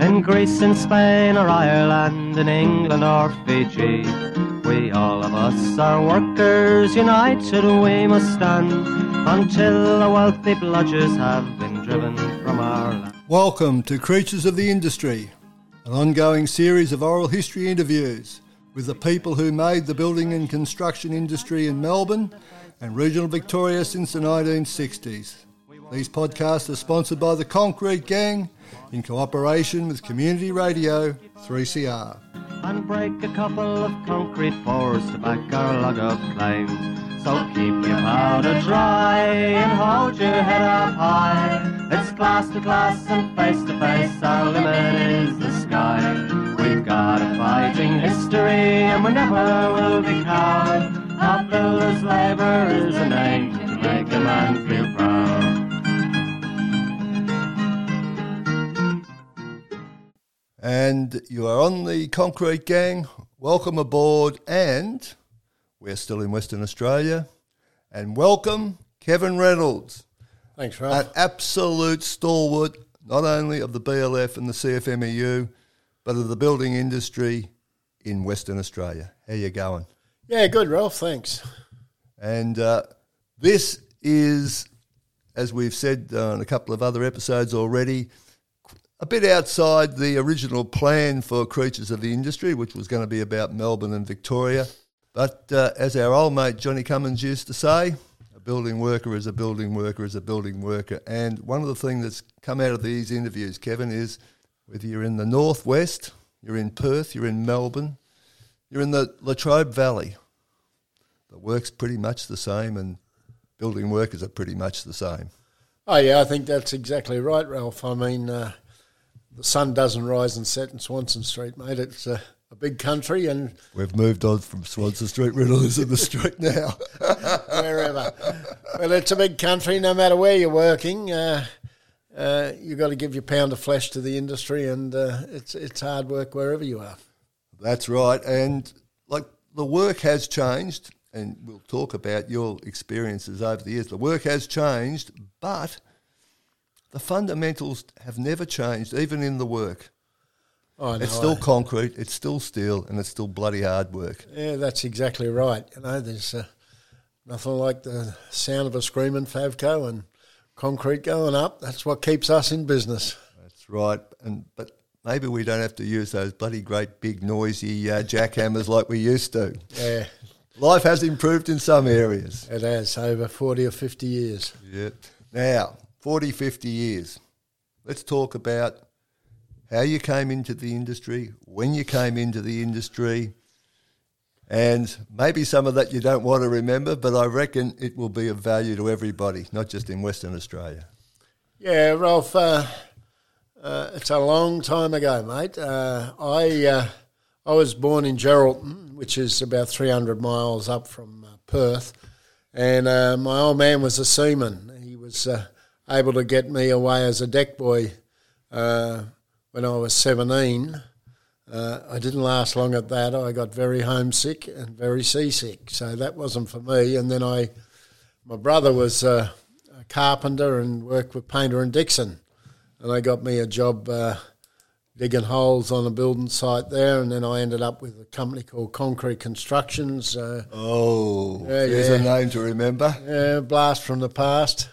in Greece, in Spain or Ireland, in England or Fiji, we all of us are workers united, we must stand until the wealthy bludgers have been driven from our land. Welcome to Creatures of the Industry, an ongoing series of oral history interviews with the people who made the building and construction industry in Melbourne and regional Victoria since the 1960s. These podcasts are sponsored by the Concrete Gang in cooperation with Community Radio 3CR. and break a couple of concrete to back our of claims. So keep your powder dry and hold your head up high. It's class to class and face to face, our limit is the sky. We've got a fighting history and we never will be cowed. Our builder's labour is to make a man feel proud. And you are on the Concrete Gang. Welcome aboard. And we're still in Western Australia. And welcome Kevin Reynolds, Thanks, an Ralph. absolute stalwart, not only of the BLF and the CFMEU, but of the building industry in Western Australia. How you going? Yeah, good, Ralph. Thanks. And uh, this is, as we've said uh, on a couple of other episodes already, a bit outside the original plan for Creatures of the Industry, which was going to be about Melbourne and Victoria. But uh, as our old mate Johnny Cummins used to say, a building worker is a building worker is a building worker. And one of the things that's come out of these interviews, Kevin, is whether you're in the northwest, you're in Perth, you're in Melbourne, you're in the Latrobe Valley, the work's pretty much the same and building workers are pretty much the same. Oh, yeah, I think that's exactly right, Ralph. I mean, uh, the sun doesn't rise and set in Swanston Street, mate. It's a, a big country and We've moved on from Swanston Street, Riddlers in the street now. wherever. well, it's a big country, no matter where you're working. Uh, uh, you've got to give your pound of flesh to the industry, and uh, it's, it's hard work wherever you are. That's right. And like the work has changed, and we'll talk about your experiences over the years. The work has changed, but the fundamentals have never changed, even in the work. Oh, no, It's still concrete, it's still steel, and it's still bloody hard work. Yeah, that's exactly right. You know, there's uh, nothing like the sound of a screaming Favco and concrete going up. That's what keeps us in business. That's right. And but maybe we don't have to use those bloody great big noisy uh, jackhammers like we used to. Yeah, Life has improved in some areas. it has over 40 or 50 years. Yeah. Now, 40, 50 years. Let's talk about how you came into the industry, when you came into the industry, and maybe some of that you don't want to remember, but I reckon it will be of value to everybody, not just in Western Australia. Yeah, Ralph, uh, uh, it's a long time ago, mate. Uh, I uh, I was born in Geraldton, which is about 300 miles up from uh, Perth, and uh, my old man was a seaman. He was able to get me away as a deck boy uh, when I was 17. Uh, I didn't last long at that. I got very homesick and very seasick, so that wasn't for me. And then I, my brother was uh, a carpenter and worked with Painter and Dixon, and they got me a job uh, digging holes on a building site there. And then I ended up with a company called Concrete Constructions. Uh, Oh, Yeah, there's yeah. a name to remember. yeah, blast from the past.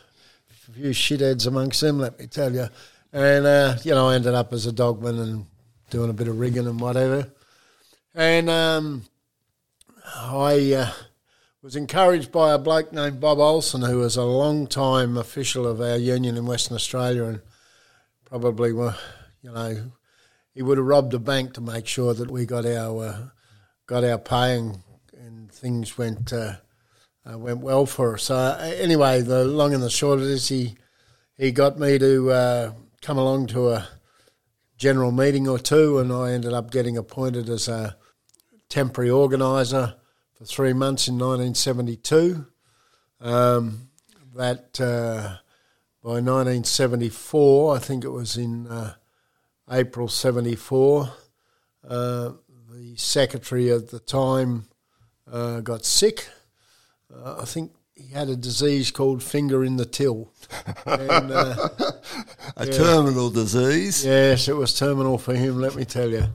Few shitheads amongst them, let me tell you. And, uh, you know, I ended up as a dogman and doing a bit of rigging and whatever. And um, I uh, was encouraged by a bloke named Bob Olsen, who was a long time official of our union in Western Australia and probably, were, you know, he would have robbed a bank to make sure that we got our uh, got our pay and, and things went uh, uh, went well for us. So uh, anyway, the long and the short of this, he he got me to uh, come along to a general meeting or two, and I ended up getting appointed as a temporary organiser for three months in 1972. Um, that uh, by 1974, I think it was in uh, April 74, uh, the secretary at the time uh, got sick. Uh, I think he had a disease called finger in the till. and, uh, a yeah. terminal disease. Yes, it was terminal for him, let me tell you.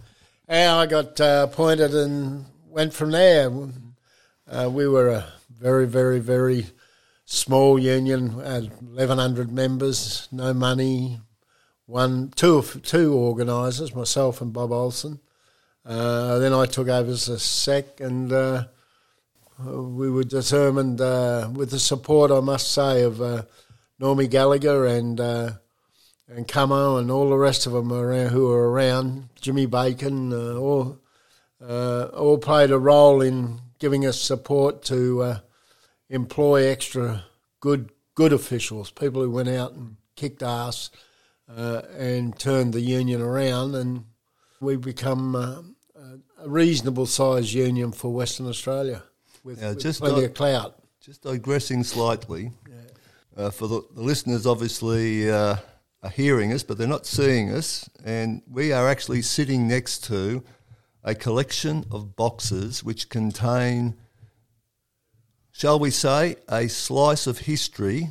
And I got uh, appointed and went from there. Uh, we were a very, very, very small union, had 1,100 members, no money, one, two, two organisers, myself and Bob Olsen. Uh, then I took over as a sec, and uh, we were determined, uh, with the support, I must say, of uh, Normie Gallagher and uh, and Camo and all the rest of them around who were around, Jimmy Bacon, uh, all all played a role in giving us support to employ extra good good officials, people who went out and kicked ass and turned the union around. And we become uh, a reasonable sized union for Western Australia with, with just plenty di- of clout. Just digressing slightly, yeah. uh, for the, the, listeners, obviously uh, are hearing us, but they're not seeing us, and we are actually sitting next to a collection of boxes which contain, shall we say, a slice of history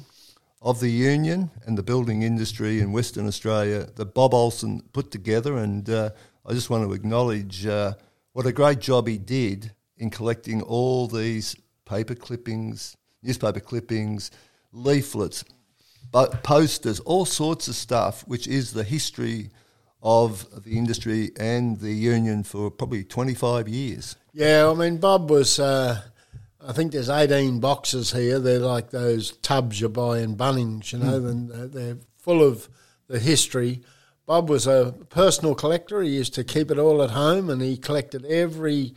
of the union and the building industry in Western Australia that Bob Olsen put together, and uh, I just want to acknowledge uh, what a great job he did in collecting all these paper clippings, newspaper clippings, leaflets, but posters, all sorts of stuff, which is the history of the industry and the union for probably 25 years. Yeah, I mean, Bob was, uh, I think there's 18 boxes here. They're like those tubs you buy in Bunnings, you know, mm. and they're full of the history. Bob was a personal collector. He used to keep it all at home and he collected every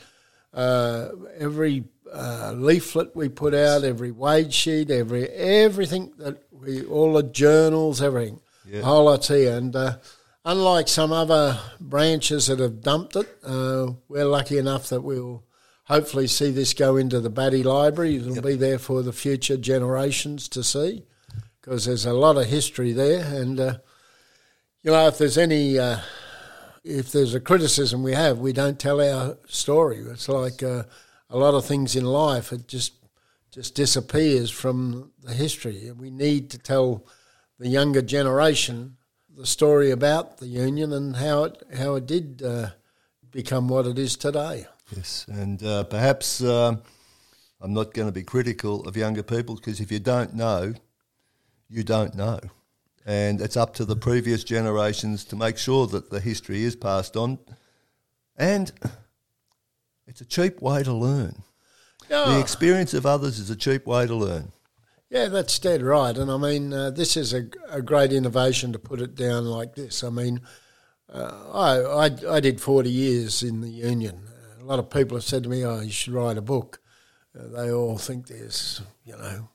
uh, every uh, leaflet we put out, every wage sheet, every everything that we, all the journals, everything, yeah. the whole lot here. And uh, unlike some other branches that have dumped it, uh, we're lucky enough that we'll hopefully see this go into the Battye Library. It'll yep. be there for the future generations to see because there's a lot of history there. And uh, you know, if there's any uh, if there's a criticism we have, we don't tell our story. It's like uh, a lot of things in life; it just just disappears from the history. We need to tell the younger generation the story about the union and how it how it did uh, become what it is today. Yes, and uh, perhaps uh, I'm not going to be critical of younger people because if you don't know, you don't know and it's up to the previous generations to make sure that the history is passed on. And it's a cheap way to learn. The experience of others is a cheap way to learn. Yeah, that's dead right. And I mean, uh, this is a, a, great innovation to put it down like this. I mean, uh, I, I, I did 40 years in the union. A lot of people have said to me, oh, you should write a book. Uh, they all think there's, you know,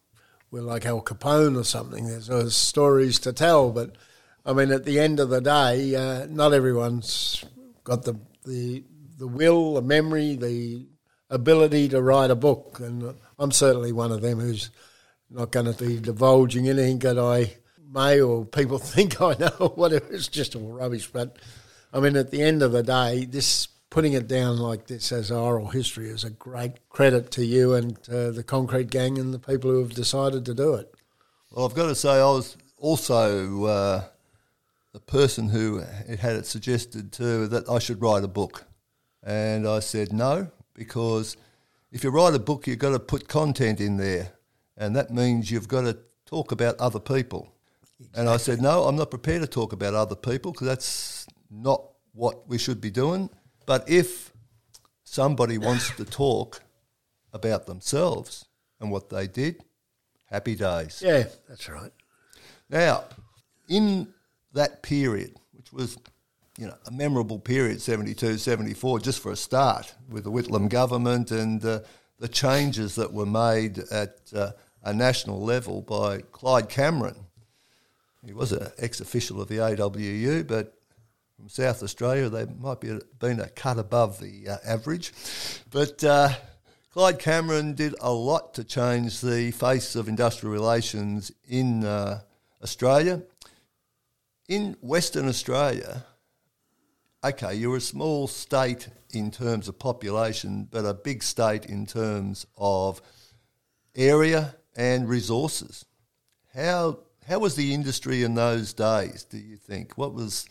we're like Al Capone or something. There's, there's stories to tell, but I mean, at the end of the day, uh, not everyone's got the, the the will, the memory, the ability to write a book, and I'm certainly one of them who's not going to be divulging anything that I may or people think I know. Whatever, it's just all rubbish. But I mean, at the end of the day, this putting it down like this as oral history is a great credit to you and uh, the Concrete Gang and the people who have decided to do it. Well, I've got to say, I was also uh, the person who had it suggested to that I should write a book. And I said no, because if you write a book, you've got to put content in there. And that means you've got to talk about other people. Exactly. And I said, no, I'm not prepared to talk about other people because that's not what we should be doing. But if somebody wants to talk about themselves and what they did, happy days. Yeah, that's right. Now, in that period, which was you know, a memorable period, 72, 74, just for a start, with the Whitlam government and uh, the changes that were made at uh, a national level by Clyde Cameron. He was an ex official of the AWU, but from South Australia. They might be been a cut above the uh, average, but uh, Clyde Cameron did a lot to change the face of industrial relations in uh, Australia. In Western Australia, okay, you're a small state in terms of population, but a big state in terms of area and resources. How how was the industry in those days? Do you think what was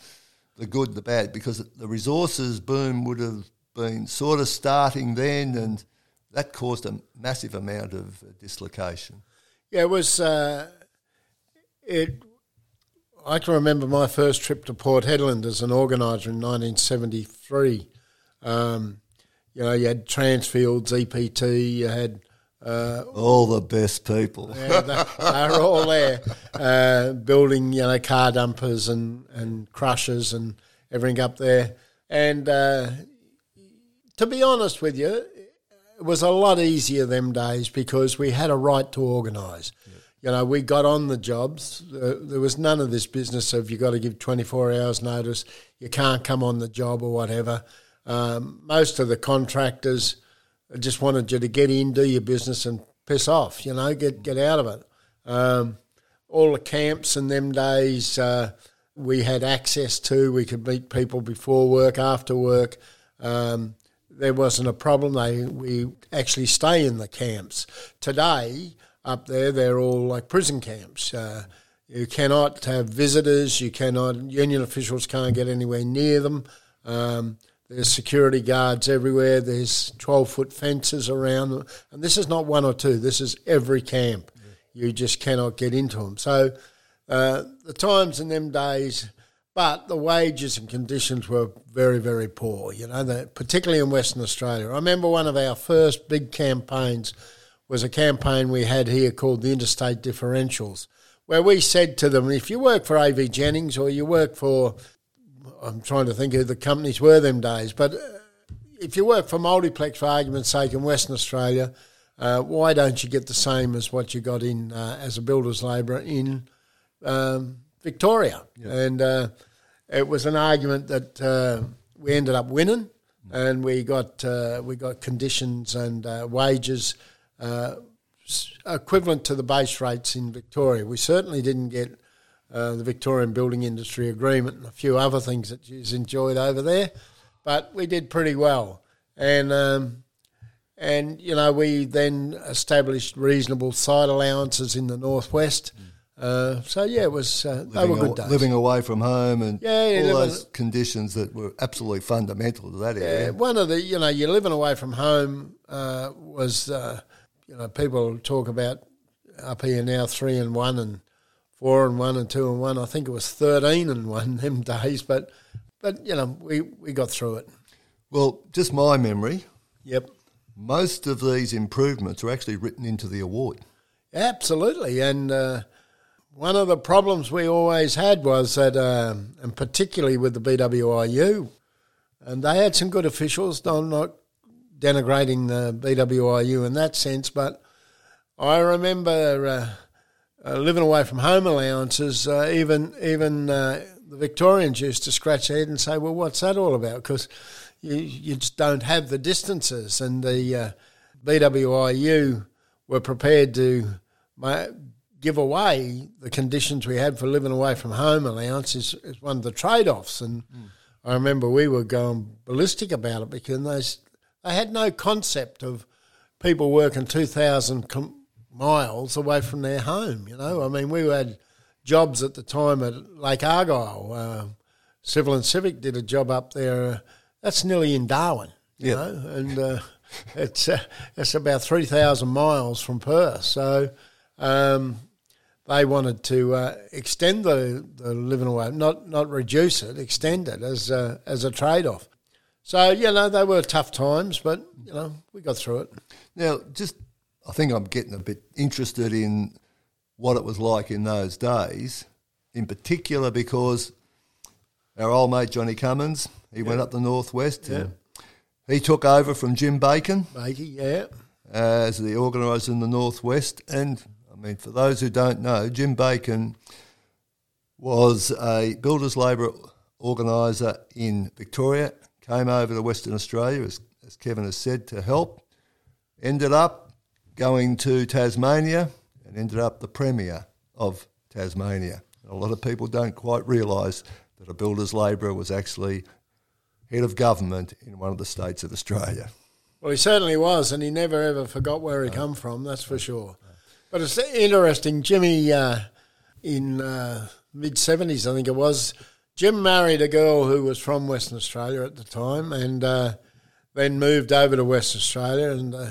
the good, the bad? Because the resources boom would have been sort of starting then, and that caused a massive amount of dislocation. Yeah, it was. Uh, it. I can remember my first trip to Port Hedland as an organiser in 1973. Um, you know, you had Transfields, EPT, you had uh, all the best people. yeah, they, are all there, uh, building you know car dumpers and and crushers and everything up there. And uh, to be honest with you, it was a lot easier them days because we had a right to organise. Yep. You know, we got on the jobs. Uh, there was none of this business of you've got to give 24 hours notice, you can't come on the job or whatever. Um, most of the contractors just wanted you to get in, do your business, and piss off. You know, get get out of it. Um, all the camps in them days uh, we had access to. We could meet people before work, after work. Um, there wasn't a problem. They we actually stay in the camps today. Up there, they're all like prison camps. Uh, you cannot have visitors. You cannot. Union officials can't get anywhere near them. Um, there's security guards everywhere. There's 12 foot fences around. And this is not one or two, this is every camp. You just cannot get into them. So uh, the times in them days, but the wages and conditions were very, very poor, you know, particularly in Western Australia. I remember one of our first big campaigns was a campaign we had here called the Interstate Differentials, where we said to them, if you work for AV Jennings or you work for I'm trying to think who the companies were them days, but uh, if you work for Multiplex, for argument's sake, in Western Australia, uh, why don't you get the same as what you got in uh, as a builder's labourer in um, Victoria? And uh, it was an argument that uh, we ended up winning, and we got uh, we got conditions and wages equivalent to the base rates in Victoria. We certainly didn't get uh, the Victorian Building Industry Agreement and a few other things that you've enjoyed over there. But we did pretty well. And, um, and you know, we then established reasonable site allowances in the northwest. Uh, so yeah, it was uh, they were good days. Living away from home and yeah, yeah, all those conditions that were absolutely fundamental to that area. Yeah, one of the you know you're living away from home uh, was uh, you know people talk about up here now three and one and four and one and two and one. I think it was thirteen and one them days, but but you know we we got through it. Well, just my memory. Yep. Most of these improvements are actually written into the award. Absolutely, and uh, one of the problems we always had was that, uh, and particularly with the BWIU, and they had some good officials. I'm not denigrating the BWIU in that sense, but I remember. Uh, uh, living away from home allowances, uh, even even uh, the Victorians used to scratch their head and say, "Well, what's that all about?" Because you you just don't have the distances, and the uh, BWIU were prepared to give away the conditions we had for living away from home allowance is, is one of the trade offs, and mm. I remember we were going ballistic about it because they they had no concept of people working two thousand. Com- miles away from their home. You know, I mean, we had jobs at the time at Lake Argyle. Uh, Civil and Civic did a job up there. that's nearly in Darwin. You yep. know, and uh, it's uh, it's about three thousand miles from Perth. So. Um, they wanted to uh, extend the, the living away, not not reduce it, extend it as a, as a trade off. So you know they were tough times, but you know we got through it. Now, just I think I'm getting a bit interested in what it was like in those days, in particular because our old mate Johnny Cummins, he went up the northwest. Yeah. He took over from Jim Bacon. Bacon, yeah. Uh, as the organiser in the northwest, and I mean, for those who don't know, Jim Bacon was a builders labour organiser in Victoria, came over to Western Australia, as, as Kevin has said, to help. Ended up going to Tasmania and ended up the Premier of Tasmania. A lot of people don't quite realise that a builder's labourer was actually head of government in one of the states of Australia. Well, he certainly was, and he never ever forgot where he come from. That's for sure. But it's interesting, Jimmy. Uh, in uh, mid seventies, I think it was. Jim married a girl who was from Western Australia at the time, and uh, then moved over to Western Australia. And uh,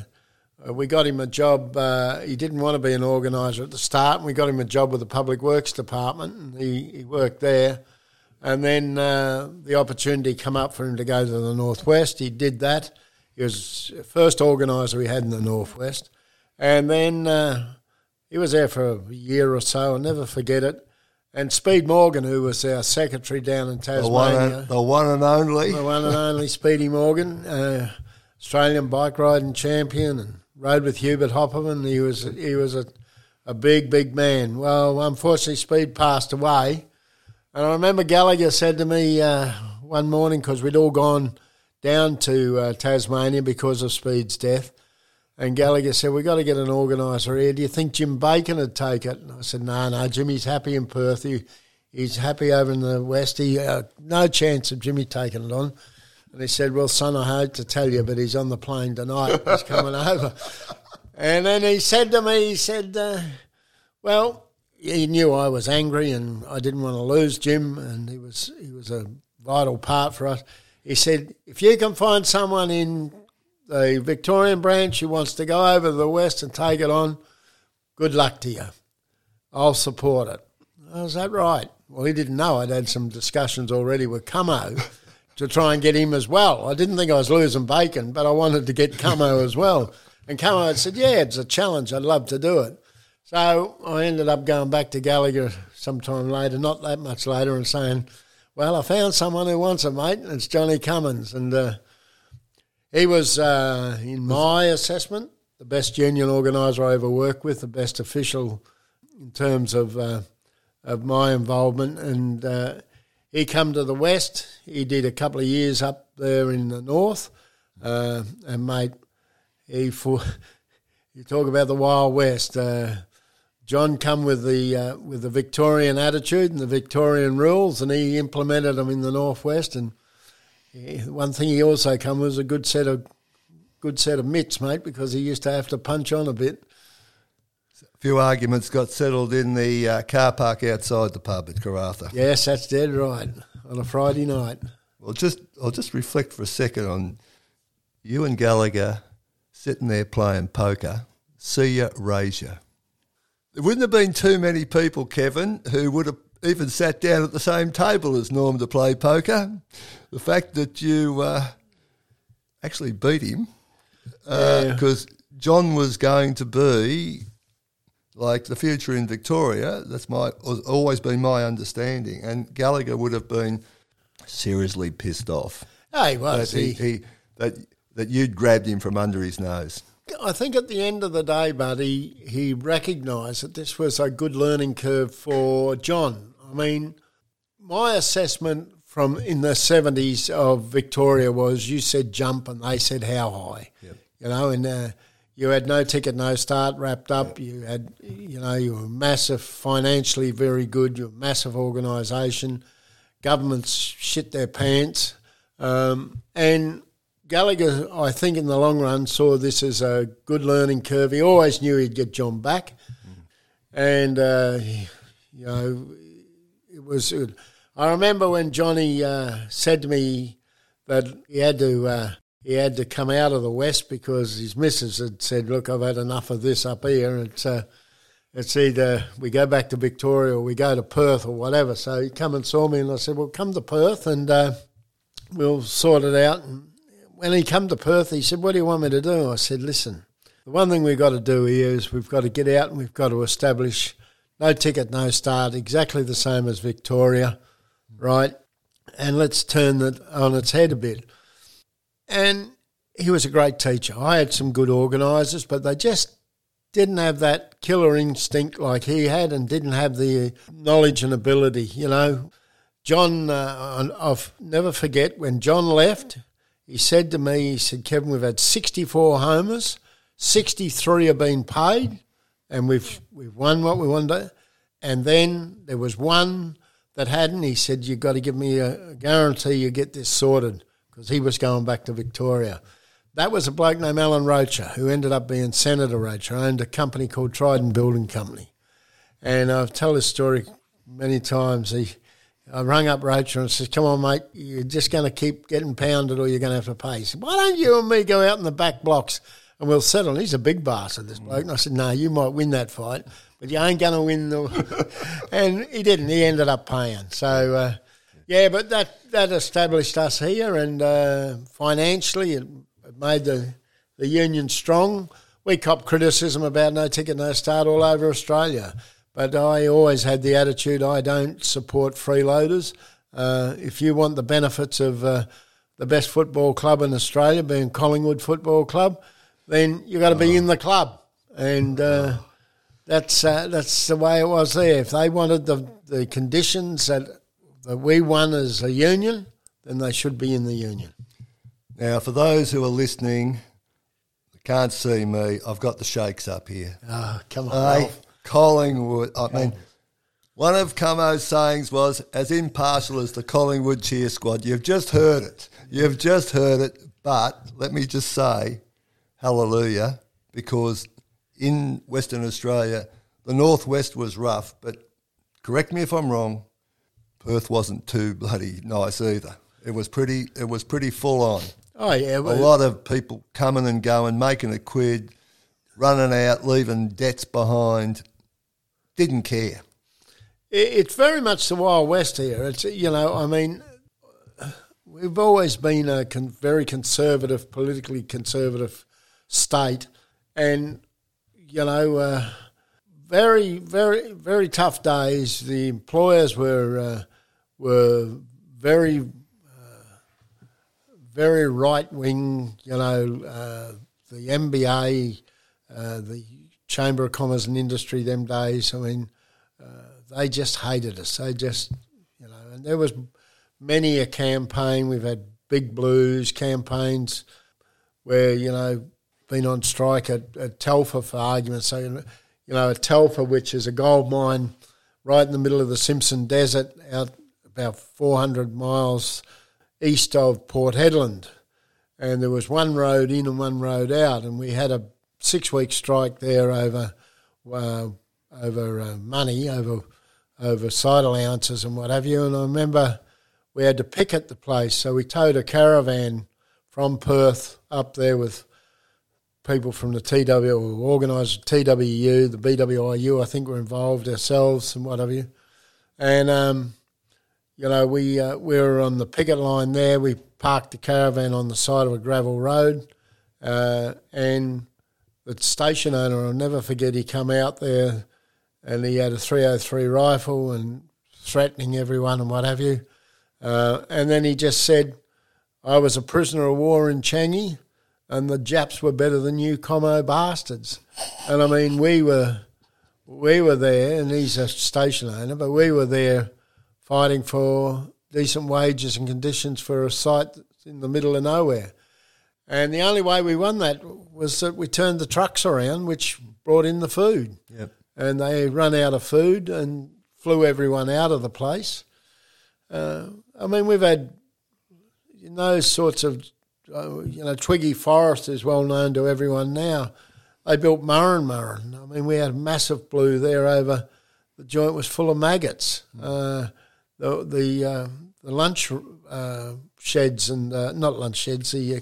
we got him a job. Uh, he didn't want to be an organiser at the start, and we got him a job with the Public Works Department, and he, he worked there. And then uh, the opportunity come up for him to go to the Northwest. He did that. He was the first organiser we had in the Northwest. And then uh, he was there for a year or so. I'll never forget it. And Speed Morgan, who was our secretary down in Tasmania. The one and, the one and only. The one and only Speedy Morgan, uh, Australian bike riding champion and rode with Hubert Opperman. He was, he was a, a big, big man. Well, unfortunately, Speed passed away. And I remember Gallagher said to me uh, one morning, because we'd all gone down to uh, Tasmania because of Speed's death. And Gallagher said, We've got to get an organiser here. Do you think Jim Bacon would take it? And I said, No, no, Jimmy's happy in Perth. He, he's happy over in the West. He, uh, no chance of Jimmy taking it on. And he said, Well, son, I hate to tell you, but he's on the plane tonight. He's coming over. And then he said to me, He said, uh, Well, he knew I was angry and I didn't want to lose Jim, and he was he was a vital part for us. He said, if you can find someone in the Victorian branch who wants to go over to the West and take it on, good luck to you. I'll support it. Is that right? Well, he didn't know I'd had some discussions already with Camo to try and get him as well. I didn't think I was losing bacon, but I wanted to get Camo as well. And Camo had said, yeah, it's a challenge. I'd love to do it. So I ended up going back to Gallagher sometime later, not that much later, and saying, well, I found someone who wants it, mate. And it's Johnny Cummins. And uh, he was, uh, in my assessment, the best union organiser I ever worked with, the best official in terms of uh, of my involvement. And uh, he come to the west. He did a couple of years up there in the north. Uh, and, mate, he for you talk about the Wild West. Uh, John come with the uh, with the Victorian attitude and the Victorian rules, and he implemented them in the northwest. And one thing he also come was a good set of good set of mitts, mate, because he used to have to punch on a bit. Few arguments got settled in the uh, car park outside the pub at Karratha. Yes, that's dead right on a Friday night. Well, just I'll just reflect for a second on you and Gallagher sitting there playing poker. See ya, raise ya. There wouldn't have been too many people, Kevin, who would have even sat down at the same table as Norm to play poker. The fact that you uh, actually beat him, because uh, yeah. John was going to be like the future in Victoria. That's my always been my understanding, and Gallagher would have been seriously pissed off. Oh, he was. That, he, he, that, that you'd grabbed him from under his nose. I think at the end of the day, buddy, he recognised that this was a good learning curve for John. I mean, my assessment from in the seventies of Victoria was you said jump and they said how high. Yep. You know, and uh, you had no ticket, no start wrapped up. You had, you know, you were massive financially, very good. You're a massive organisation. Governments shit their pants, um, and Gallagher, I think, in the long run, saw this as a good learning curve. He always knew he'd get John back, and uh, you know, it was. I remember when Johnny uh, said to me that he had to uh, he had to come out of the west because his missus had said, "Look, I've had enough of this up here. It's uh, it's either we go back to Victoria or we go to Perth or whatever." So he come and saw me, and I said, "Well, come to Perth and uh, we'll sort it out." And, when he come to Perth, he said, "What do you want me to do?" I said, "Listen, the one thing we've got to do here is we've got to get out and we've got to establish no ticket, no start, exactly the same as Victoria, right? And let's turn that on its head a bit." And he was a great teacher. I had some good organisers, but they just didn't have that killer instinct like he had, and didn't have the knowledge and ability, you know John, uh, I'll never forget when John left. He said to me, he said, Kevin, we've had 64 homers, 63 have been paid, and we've we've won what we wanted. And then there was one that hadn't. He said, "You've got to give me a guarantee you get this sorted," because he was going back to Victoria. That was a bloke named Allan Rocher, who ended up being Senator Rocher, owned a company called Trident Building Company. And I've told this story many times. He, I rang up Rocher and said, "Come on, mate, you're just going to keep getting pounded, or you're going to have to pay." He said, "Why don't you and me go out in the back blocks and we'll settle?" He's a big bastard, this bloke. And I said, "No, you might win that fight, but you ain't going to win the." and he didn't. He ended up paying. So. Uh, yeah, but that, that established us here, and uh, financially, it, it made the the union strong. We cop criticism about no ticket, no start all over Australia, but I always had the attitude I don't support freeloaders. Uh, if you want the benefits of uh, the best football club in Australia, being Collingwood Football Club, then you've got to be in the club, and uh, that's uh, that's the way it was there. If they wanted the the conditions that that we won as a union, then they should be in the union. Now, for those who are listening, can't see me, I've got the shakes up here. Oh, come on, Hey, Collingwood. I mean, one of Camo's sayings was, as impartial as the Collingwood cheer squad. You've just heard it. You've just heard it. But let me just say, hallelujah, because in Western Australia, the Northwest was rough, but correct me if I'm wrong, Perth wasn't too bloody nice either. It was pretty. It was pretty full on. Oh yeah, A lot of people coming and going, making a quid, running out, leaving debts behind. Didn't care. It's very much the Wild West here. It's you know, I mean, we've always been a con- very conservative, politically conservative state, and you know, uh, very, very, very tough days. The employers were uh, were very, uh, very right wing. You know, uh, the MBA, uh, the Chamber of Commerce and Industry, them days. I mean they just hated us. They just, you know, and there was many a campaign. We've had big blues campaigns where, you know, been on strike at, at Telfer for argument's sake. You know, at Telfer, which is a gold mine right in the middle of the Simpson Desert, out about 400 miles east of Port Hedland. And there was one road in and one road out, and we had a six week strike there over uh, over uh, money, over over side allowances and what have you. And I remember we had to picket the place, so we towed a caravan from Perth up there with people from the TW, or organised TWU, the BWIU, I think were involved ourselves and what have you. And um, you know, we uh, we were on the picket line there. We parked the caravan on the side of a gravel road, uh, and the station owner, I'll never forget, he come out there and he had a 303 rifle and threatening everyone and what have you. Uh, and then he just said, I was a prisoner of war in Changi and the Japs were better than you Como bastards. And I mean, we were, we were there, and he's a station owner, but we were there fighting for decent wages and conditions for a site in the middle of nowhere. And the only way we won that was that we turned the trucks around, which brought in the food. Yep. And they run out of food and flew everyone out of the place. Uh, I mean, we've had those sorts of, uh, you know, Twiggy Forrest is well known to everyone now. They built Murrin Murrin. I mean, we had a massive blue there over. The joint was full of maggots. Uh, the the uh, the lunch uh, sheds and uh, not lunch sheds, the uh,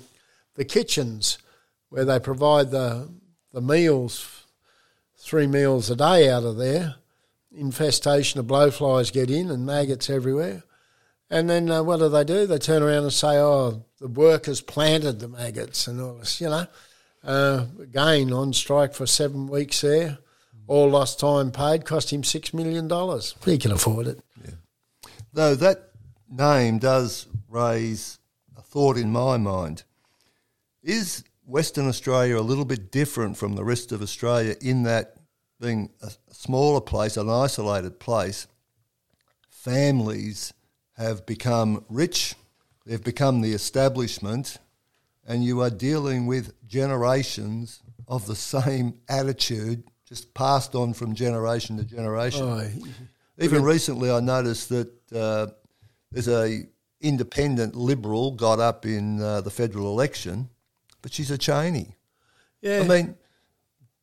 the kitchens where they provide the the meals, three meals a day out of there. Infestation of blowflies get in and maggots everywhere. And then uh, what do they do? They turn around and say, "Oh, the workers planted the maggots and all this." You know, uh, again on strike for seven weeks there, all lost time paid, cost him six million dollars. He can afford it. Though that name does raise a thought in my mind. Is Western Australia a little bit different from the rest of Australia in that being a smaller place, an isolated place, families have become rich, they've become the establishment, and you are dealing with generations of the same attitude just passed on from generation to generation. Oh, Even recently, I noticed that uh, there's a independent liberal got up in uh, the federal election, but she's a Chaney. yeah, I mean,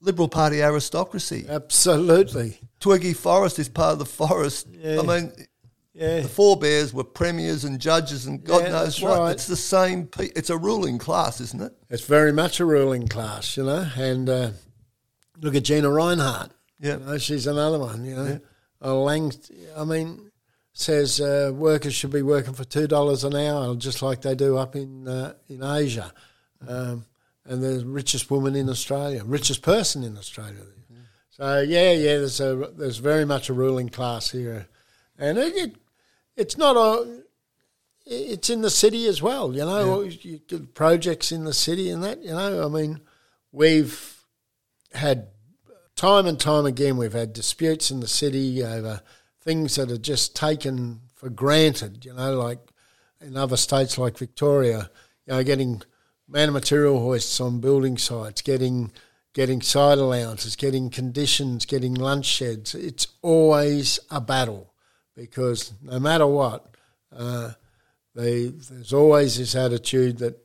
Liberal Party aristocracy. absolutely. Twiggy Forrest is part of the forest. Yeah. I mean, Yeah, the forebears were premiers and judges and God Yeah, knows what. right. It's the same. Pe- it's a ruling class, isn't it? it's very much a ruling class, you know. And uh, look at Gina Rinehart. Yeah. You know, she's another one. You know, A Lang. I mean, says uh, workers should be working for two dollars an hour, just like they do up in uh, in Asia. Um, and the richest woman in Australia, richest person in Australia. So yeah, yeah, there's a there's very much a ruling class here, and it, it it's not a. It's in the city as well, you know. You do projects in the city and that, you know. I mean, we've had time and time again, we've had disputes in the city over things that are just taken for granted, you know, like in other states like Victoria, you know, getting man material hoists on building sites, getting getting site allowances, getting conditions, getting lunch sheds. It's always a battle because no matter what, uh, there's always this attitude that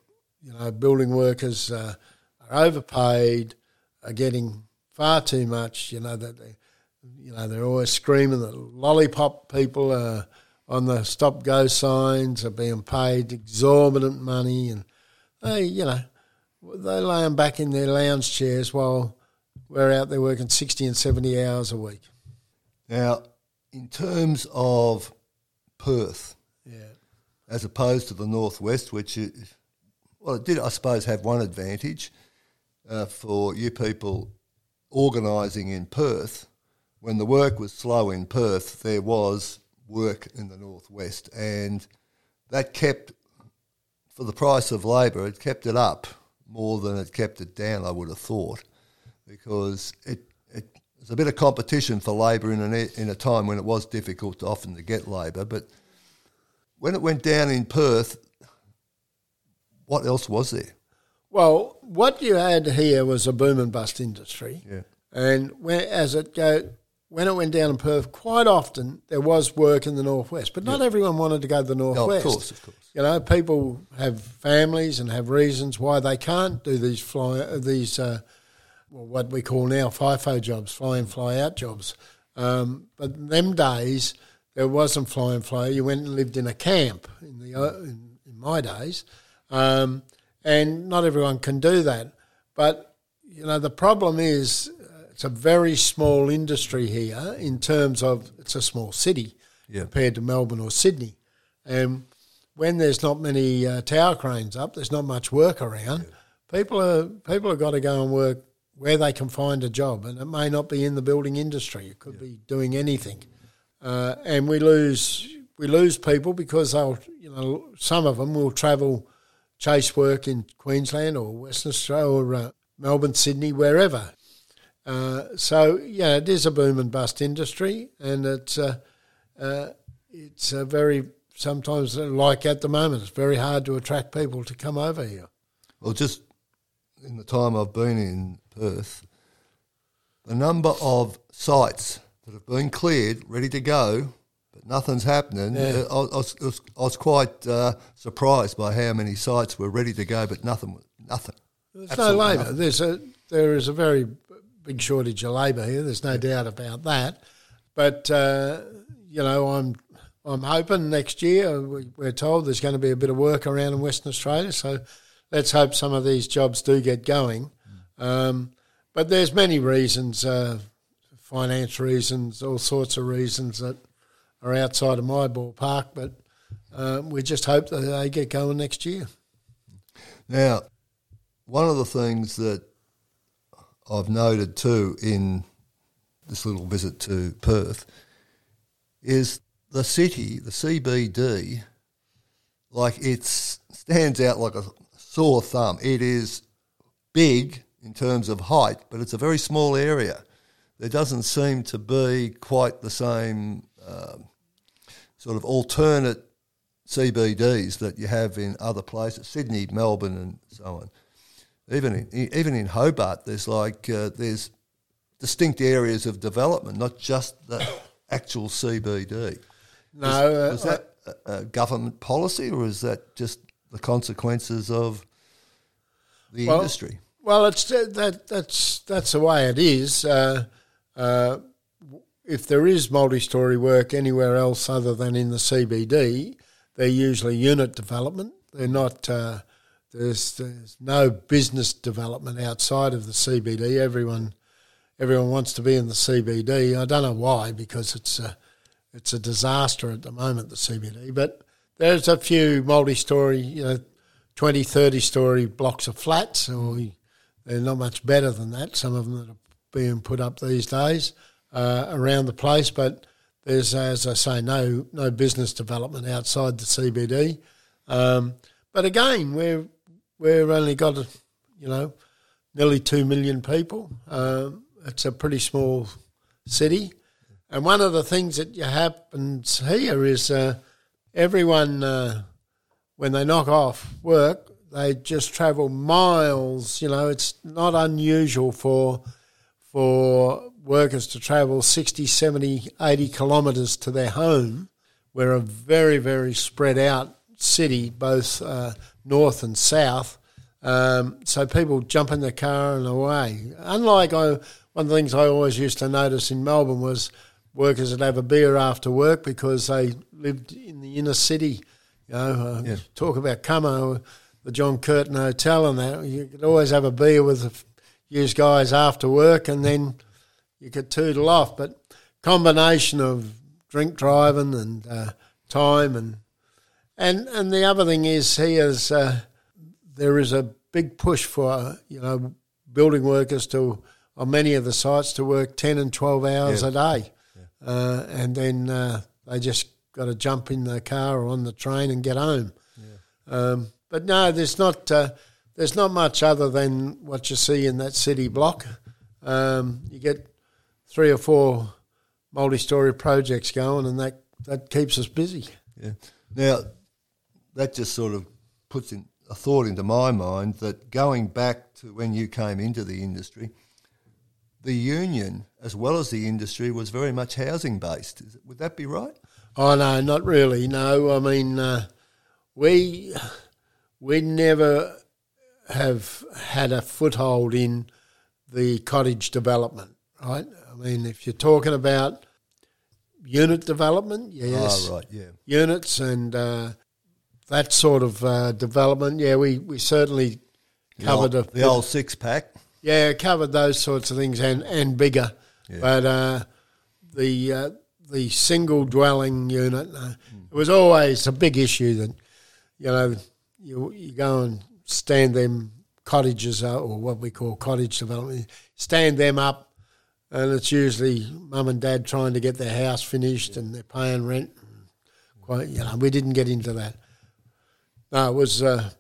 you know building workers uh, are overpaid, are getting far too much. You know that they, you know they're always screaming that lollipop people are on the stop go signs are being paid exorbitant money, and they you know they lay them back in their lounge chairs while we're out there working sixty and seventy hours a week. Now, in terms of Perth, Yeah. as opposed to the northwest, which is, well, it did, I suppose, have one advantage uh, for you people organising in Perth. When the work was slow in Perth, there was work in the northwest, and that kept, for the price of labour, it kept it up more than it kept it down. I would have thought, because it it was a bit of competition for labour in an, in a time when it was difficult often to get labour, but when it went down in Perth, what else was there? Well, what you had here was a boom and bust industry. Yeah. And when, as it go, when it went down in Perth, quite often there was work in the northwest, but not everyone wanted to go to the northwest. Of course, of course. You know, people have families and have reasons why they can't do these fly these uh, well, what we call now FIFO jobs, fly in fly out jobs. Um, but in them days there wasn't fly in fly. You went and lived in a camp in the uh, in, in my days, um, and not everyone can do that. But you know, the problem is it's a very small industry here in terms of it's a small city Yeah. compared to Melbourne or Sydney, and when there's not many uh, tower cranes up, there's not much work around. People are people have got to go and work where they can find a job, and it may not be in the building industry. It could be doing anything, uh, and we lose we lose people because they'll you know some of them will travel chase work in Queensland or Western Australia or uh, Melbourne, Sydney, wherever. Uh, so yeah, it is a boom and bust industry, and it's uh, uh, it's a very sometimes uh, like at the moment it's very hard to attract people to come over here. Well, just in the time I've been in Perth, the number of sites that have been cleared, ready to go, but nothing's happening. Yeah. uh, I, I, was, I was- I was quite uh, surprised by how many sites were ready to go, but nothing. Nothing. There's Absolutely no labour. There's a there is a very big shortage of labour here. There's no doubt about that. But uh, you know, I'm I'm hoping next year we, we're told there's going to be a bit of work around in Western Australia. So let's hope some of these jobs do get going. Um, but there's many reasons, uh, finance reasons, all sorts of reasons that are outside of my ballpark. But uh, we just hope that they get going next year. Now, one of the things that I've noted too in this little visit to Perth is the city, the CBD, like it stands out like a sore thumb. It is big in terms of height, but it's a very small area. There doesn't seem to be quite the same um, sort of alternate CBDs that you have in other places, Sydney, Melbourne, and so on. Even in, even in Hobart, there's like uh, there's distinct areas of development, not just the actual CBD. No, was, uh, that a, a government policy, or is that just the consequences of the Well, industry? Well, it's uh, that that's that's the way it is. Uh, uh, if there is multi-story work anywhere else other than in the CBD, they're usually unit development. They're not. There's there's no business development outside of the CBD. Everyone everyone wants to be in the CBD. I don't know why, because it's a it's a disaster at the moment the CBD. But there's a few multi-story, you know, 20, 30 story blocks of flats, or they're not much better than that. Some of them that are being put up these days uh, around the place, but there's, as I say, no no business development outside the CBD. Um, but again, we're we've only got, you know, nearly two million people. Um, it's a pretty small city, and one of the things that happens here is uh, everyone uh, when they knock off work, they just travel miles. You know, it's not unusual for for workers to travel 60, 70, 80 kilometres to their home. We're a very, very spread out city, both uh, north and south. Um, so people jump in the car and away. Unlike I, one of the things I always used to notice in Melbourne was workers would have a beer after work because they lived in the inner city. You know, uh, Yeah. talk about Cummer, the John Curtin Hotel and that. You could always have a beer with the f- use guys after work and then you could tootle off. But combination of drink driving and uh, time and and and the other thing is here's uh, there is a big push for you know building workers to on many of the sites to work ten and twelve hours Yeah. a day, uh, and then uh, they just got to jump in the car or on the train and get home. Um, but no, there's not uh, there's not much other than what you see in that city block. Um, you get three or four multi-story projects going, and that that keeps us busy. Yeah. Now, that just sort of puts in a thought into my mind that going back to when you came into the industry, the union as well as the industry was very much housing based. Is would that be right? Oh no, not really. No, I mean uh, we we never have had a foothold in the cottage development, right? I mean, if you're talking about unit development, yes, Ah, right. Yeah. units and uh, that sort of uh, development, yeah, we, we certainly The covered old, a, the old six pack. yeah, covered those sorts of things and, and bigger. Yeah. But uh, the uh, the single dwelling unit, uh, it was always a big issue that you know you you go and stand them cottages uh, or what we call cottage development, stand them up, and it's usually mum and dad trying to get their house finished and they're paying rent. Quite, you know, we didn't get into that. No, it was uh,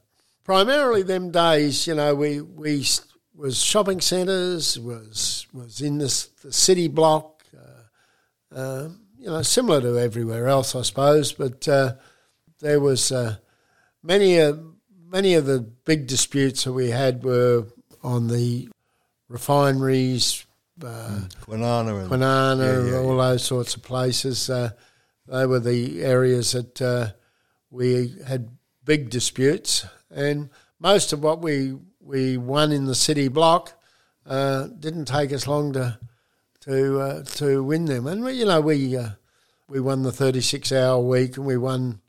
primarily them days. You know, we we was shopping centres, was was in this the city block. Uh, uh, you know, similar to everywhere else, I suppose. But uh, there was uh, many uh, many of the big disputes that we had were on the refineries, uh, Kwinana and Banana, Yeah, yeah, all those sorts of places. Uh, they were the areas that uh, we had big disputes, and most of what we we won in the city block uh, didn't take us long to to uh, to win them. And we, you know, we uh, we won the thirty six hour week, and we won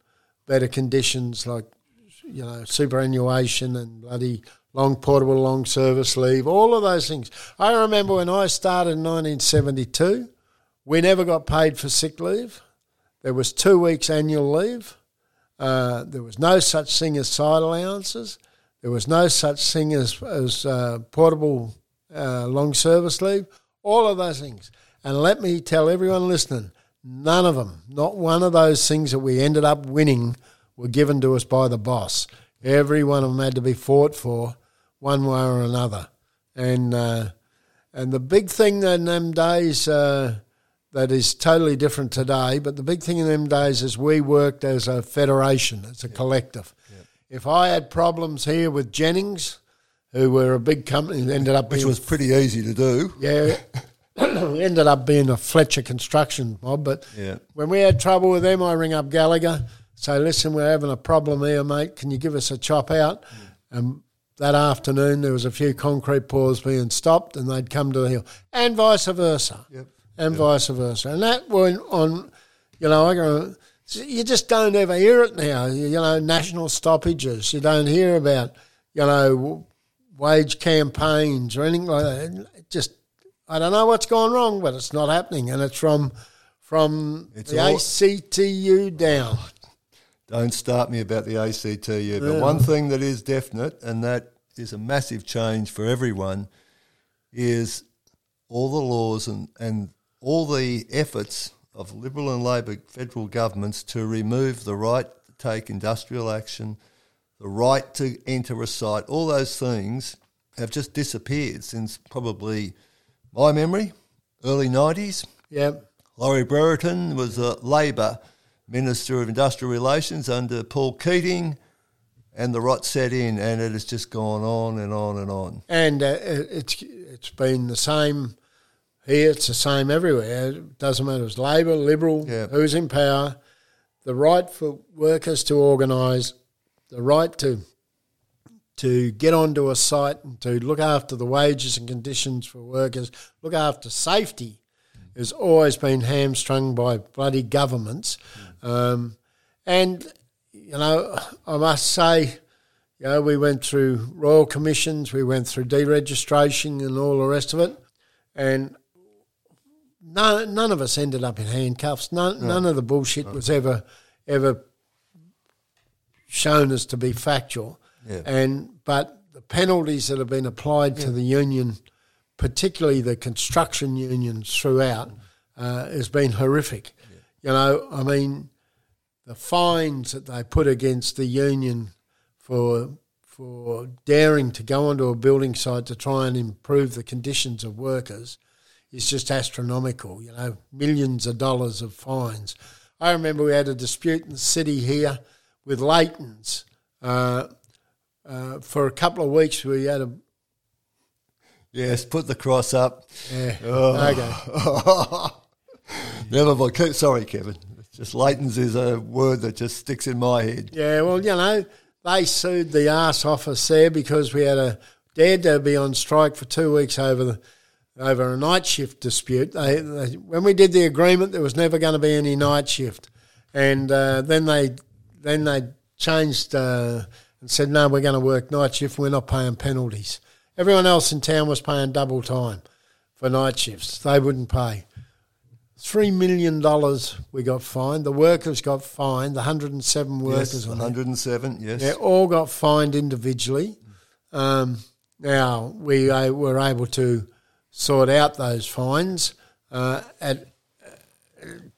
better conditions like you know superannuation and bloody long portable long service leave, all of those things. I remember when I started in 1972, we never got paid for sick leave. There was two weeks annual leave. Uh, there was no such thing as side allowances. There was no such thing as, as uh, portable uh, long service leave. All of those things. And let me tell everyone listening, none of them, not one of those things that we ended up winning, were given to us by the boss. Every one of them had to be fought for, one way or another. And uh, and the big thing in them days, uh, that is totally different today. But the big thing in them days is we worked as a federation, as a collective. If I had problems here with Jennings, who were a big company, ended up Which being was pretty easy to do. yeah, ended up being a Fletcher construction mob. But Yeah. when we had trouble with them, I ring up Gallagher, say, listen, we're having a problem here, mate. Can you give us a chop out? And that afternoon, there was a few concrete pours being stopped, and they'd come to the hill, and vice versa, Yep. And vice versa. And that went on, you know, I go. You just don't ever hear it now. You know, national stoppages. You don't hear about, you know, wage campaigns or anything like that. It just, I don't know what's gone wrong, but it's not happening, and it's from from It's the all- ACTU down. Oh, don't start me about the ACTU. But one thing that is definite, and that is a massive change for everyone, is all the laws and, and all the efforts of Liberal and Labor federal governments to remove the right to take industrial action, the right to enter a site, all those things have just disappeared since probably my memory, early 90s. Yep. Laurie Brereton was a Labor Minister of Industrial Relations under Paul Keating, and the rot set in, and it has just gone on and on and on. and uh, it's it's been the same here. It's the same everywhere. It doesn't matter. if It's Labor, Liberal, Yeah. who's in power. The right for workers to organise, the right to to get onto a site and to look after the wages and conditions for workers, look after safety, has always been hamstrung by bloody governments. Um, and you know, I must say. You know, we went through royal commissions, we went through deregistration and all the rest of it, and none, none of us ended up in handcuffs. None, none of the bullshit was ever ever shown as to be factual. Yeah. And but the penalties that have been applied to the union, particularly the construction unions throughout, uh, has been horrific. You know, I mean, the fines that they put against the union for for daring to go onto a building site to try and improve the conditions of workers is just astronomical. You know, millions of dollars of fines. I remember we had a dispute in the city here with Leighton's. Uh, uh, for a couple of weeks, we had a Yes, put the cross up. yeah, Oh. okay. Never mind. Sorry, Kevin. It's just Leightons is a word that just sticks in my head. Yeah, well, you know, they sued the arse office there because we had a dared to be on strike for two weeks over the over a night shift dispute. They, they, when we did the agreement, there was never going to be any night shift, and uh, then they then they changed uh, and said, no, we're going to work night shift. We're not paying penalties. Everyone else in town was paying double time for night shifts. They wouldn't pay. Three million dollars we got fined. The workers got fined. The hundred and seven workers Yes, 107, yes. They all got fined individually. Um, now we uh, were able to sort out those fines. Uh, at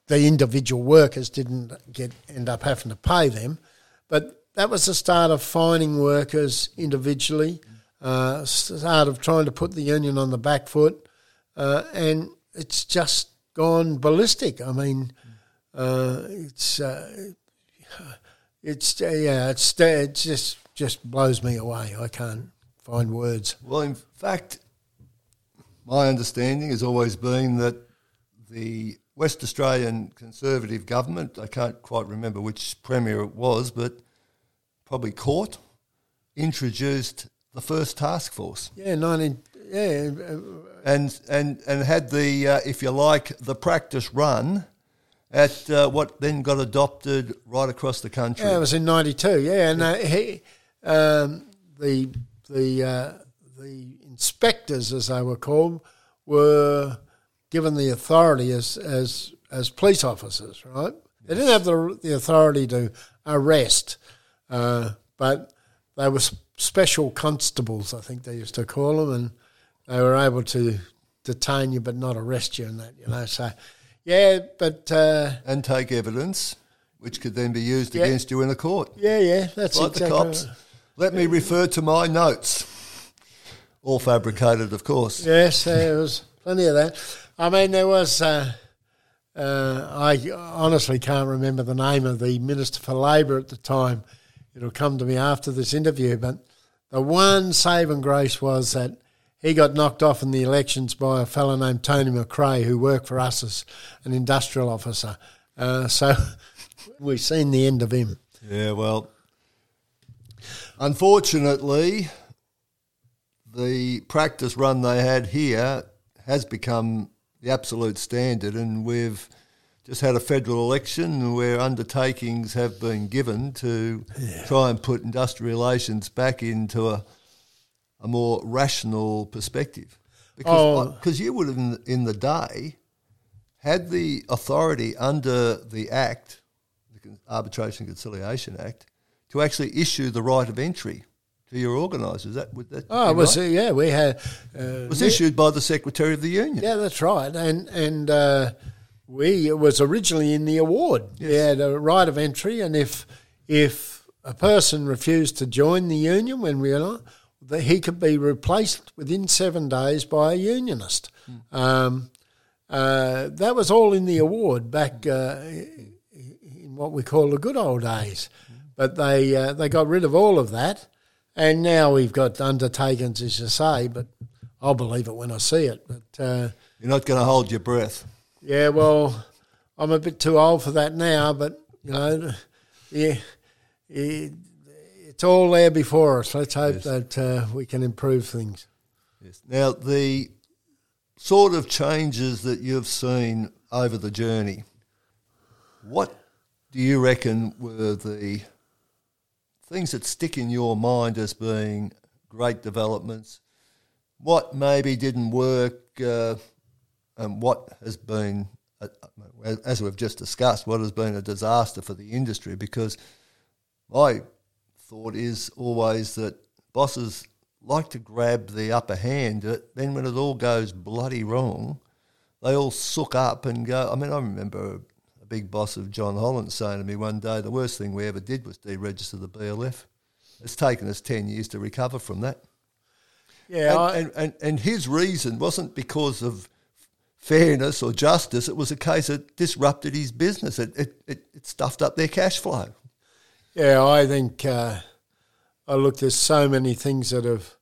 the individual workers didn't get end up having to pay them, but that was the start of fining workers individually. Uh, start of trying to put the union on the back foot, uh, and it's just gone ballistic. I mean, uh, it's uh, it's yeah, it's it just just blows me away. I can't find words. Well, in fact, my understanding has always been that the West Australian Conservative government, I can't quite remember which premier it was, but probably Court, introduced the first task force Yeah, nineteen. Yeah, uh, and, and, and had the, uh, if you like, the practice run at uh, what then got adopted right across the country. yeah, it was in '92. Yeah, and uh, he, um, the the uh, the inspectors, as they were called, were given the authority as as as police officers. Right? They didn't have the the authority to arrest, uh, but they were special constables. I think they used to call them, and they were able to detain you but not arrest you and that. You know, so yeah, but. Uh, and take evidence, which could then be used Yeah. against you in a court. yeah, yeah, that's like exactly the cops. right. Let me refer to my notes. All fabricated, of course. Yes, there was plenty of that. I mean, there was uh, uh, I honestly can't remember the name of the Minister for Labor at the time. It'll come to me after this interview, but the one saving grace was that he got knocked off in the elections by a fellow named Tony McRae, who worked for us as an industrial officer. Uh, so we've seen the end of him. Yeah, well, unfortunately, the practice run they had here has become the absolute standard, and we've just had a federal election where undertakings have been given to yeah. try and put industrial relations back into a, a more rational perspective. Because oh. you would have, in, in the day, had the authority under the Act, the Arbitration and Conciliation Act, to actually issue the right of entry to your organisers. That would that? Oh, was right? yeah, we had uh, was issued by the Secretary of the Union. Yeah, that's right, and and uh, we it was originally in the award. Yes. We had a right of entry, and if if a person refused to join the union when we are that he could be replaced within seven days by a unionist. Mm. Um, uh, that was all in the award back uh, in what we call the good old days. But they uh, they got rid of all of that, and now we've got undertakings, as you say. But I'll believe it when I see it. But uh, you're not going to hold your breath. Yeah, well, I'm a bit too old for that now. But you know, yeah, it's all there before us. Let's hope yes. that uh, we can improve things. Yes. Now the sort of changes that you've seen over the journey, what do you reckon were the things that stick in your mind as being great developments? What maybe didn't work, uh, and what has been, uh, as we've just discussed, what has been a disaster for the industry? Because my thought is always that bosses like to grab the upper hand. Then when it all goes bloody wrong, they all sook up and go. I mean, I remember big boss of John Holland saying to me one day, the worst thing we ever did was deregister the BLF. It's taken us 10 years to recover from that. Yeah. And, I, and, and, and his reason wasn't because of fairness or justice, it was a case that disrupted his business. It, it, it, it stuffed up their cash flow. Yeah, I think uh, I look. There's so many things that have,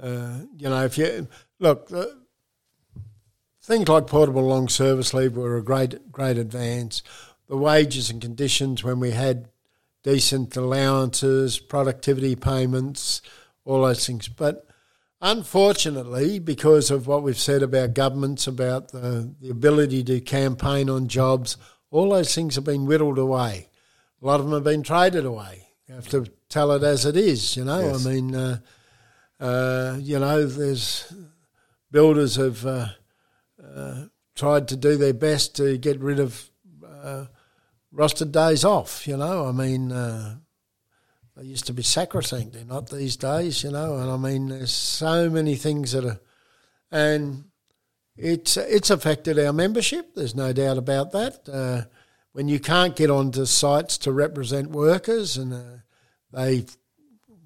uh, you know, if you look, things like portable long service leave were a great, great advance. The wages and conditions when we had decent allowances, productivity payments, all those things. But unfortunately, because of what we've said about governments, about the, the ability to campaign on jobs, all those things have been whittled away. A lot of them have been traded away. You have to tell it as it is. You know, yes. I mean, uh, uh, you know, there's builders have uh, uh tried to do their best to get rid of uh, rostered days off. You know, I mean, uh, they used to be sacrosanct. They're not these days. You know, and I mean, there's so many things that are, and it's it's affected our membership. There's no doubt about that when you can't get onto sites to represent workers and uh, they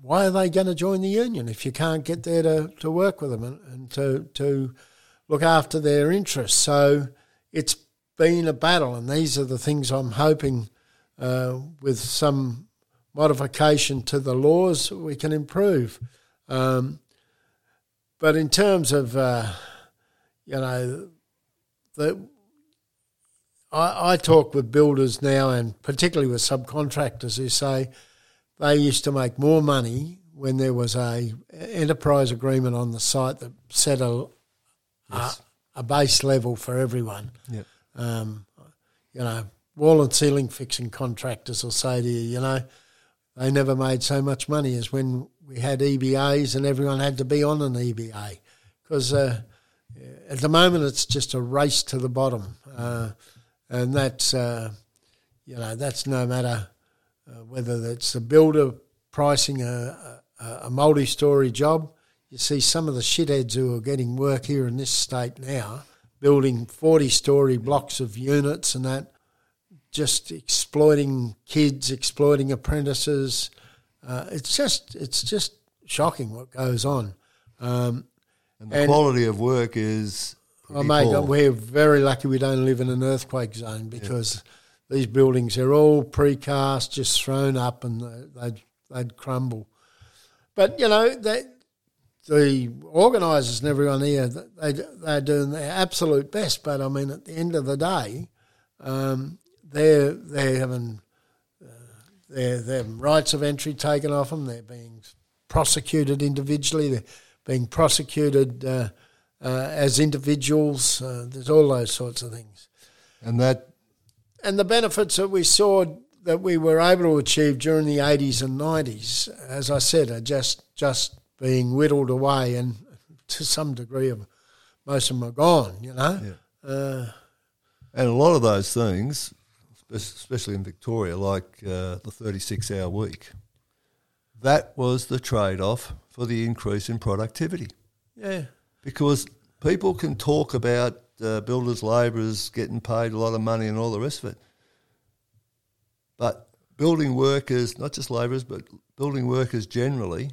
why are they going to join the union if you can't get there to, to work with them and, and to, to look after their interests? So it's been a battle, and these are the things I'm hoping uh, with some modification to the laws we can improve. Um, but in terms of, uh, you know, the, I, I talk with builders now, and particularly with subcontractors who say they used to make more money when there was a enterprise agreement on the site that set a yes. a, a, base level for everyone. Yep. Um, you know, wall and ceiling fixing contractors will say to you, you know, they never made so much money as when we had EBAs and everyone had to be on an EBA because uh, at the moment it's just a race to the bottom. Uh, and that's uh, you know that's no matter uh, whether it's a builder pricing a, a, a multi-story job. You see some of the shitheads who are getting work here in this state now, building forty-story blocks of units and that, just exploiting kids, exploiting apprentices. Uh, it's just it's just shocking what goes on. Um, and the and quality of work is Oh, mate, poor. we're very lucky we don't live in an earthquake zone because these buildings are all precast, just thrown up, and they- they'd they'd crumble. But you know, they, the organisers and everyone here, they they're doing their absolute best. But I mean, at the end of the day, um, they're they're having uh, their their rights of entry taken off them. They're being prosecuted individually. They're being prosecuted uh, uh, as individuals. Uh, there's all those sorts of things. and that And the benefits that we saw that we were able to achieve during the 80s and 90s, as I said, are just just being whittled away, and to some degree, of most of them are gone. You know. Uh, And a lot of those things, especially in Victoria, like uh, the 36 hour week, that was the trade off for the increase in productivity. yeah. Because people can talk about uh, builders, labourers getting paid a lot of money and all the rest of it. But building workers, not just labourers, but building workers generally,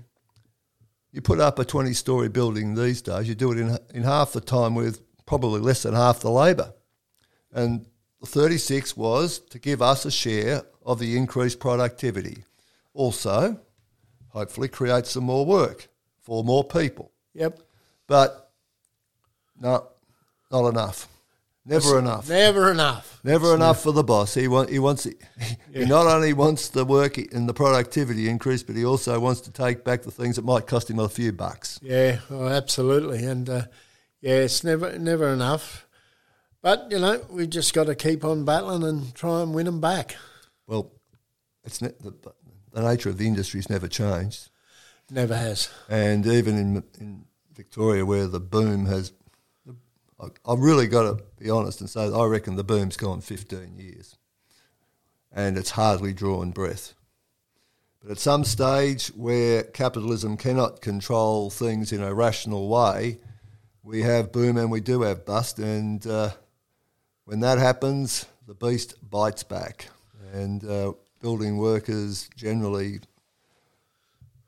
you put up a 20 story building these days, you do it in, in half the time with probably less than half the labour. And 36 was to give us a share of the increased productivity. Also, hopefully, create some more work for more people. Yep. But no, not enough. Never enough. Never enough. Never enough for the boss. He want, he wants it. He not only wants the work and the productivity increase, but he also wants to take back the things that might cost him a few bucks. Yeah, oh, absolutely, and uh, yeah, it's never never enough. But you know, we just got to keep on battling and try and win them back. Well, it's ne- the, the nature of the industry's never changed, Never has. and even in in Victoria, where the boom has, I've really got to be honest and say I reckon the boom's gone fifteen years, and it's hardly drawn breath. But at some stage where capitalism cannot control things in a rational way, we have boom and we do have bust. And uh, when that happens, the beast bites back. And uh, building workers generally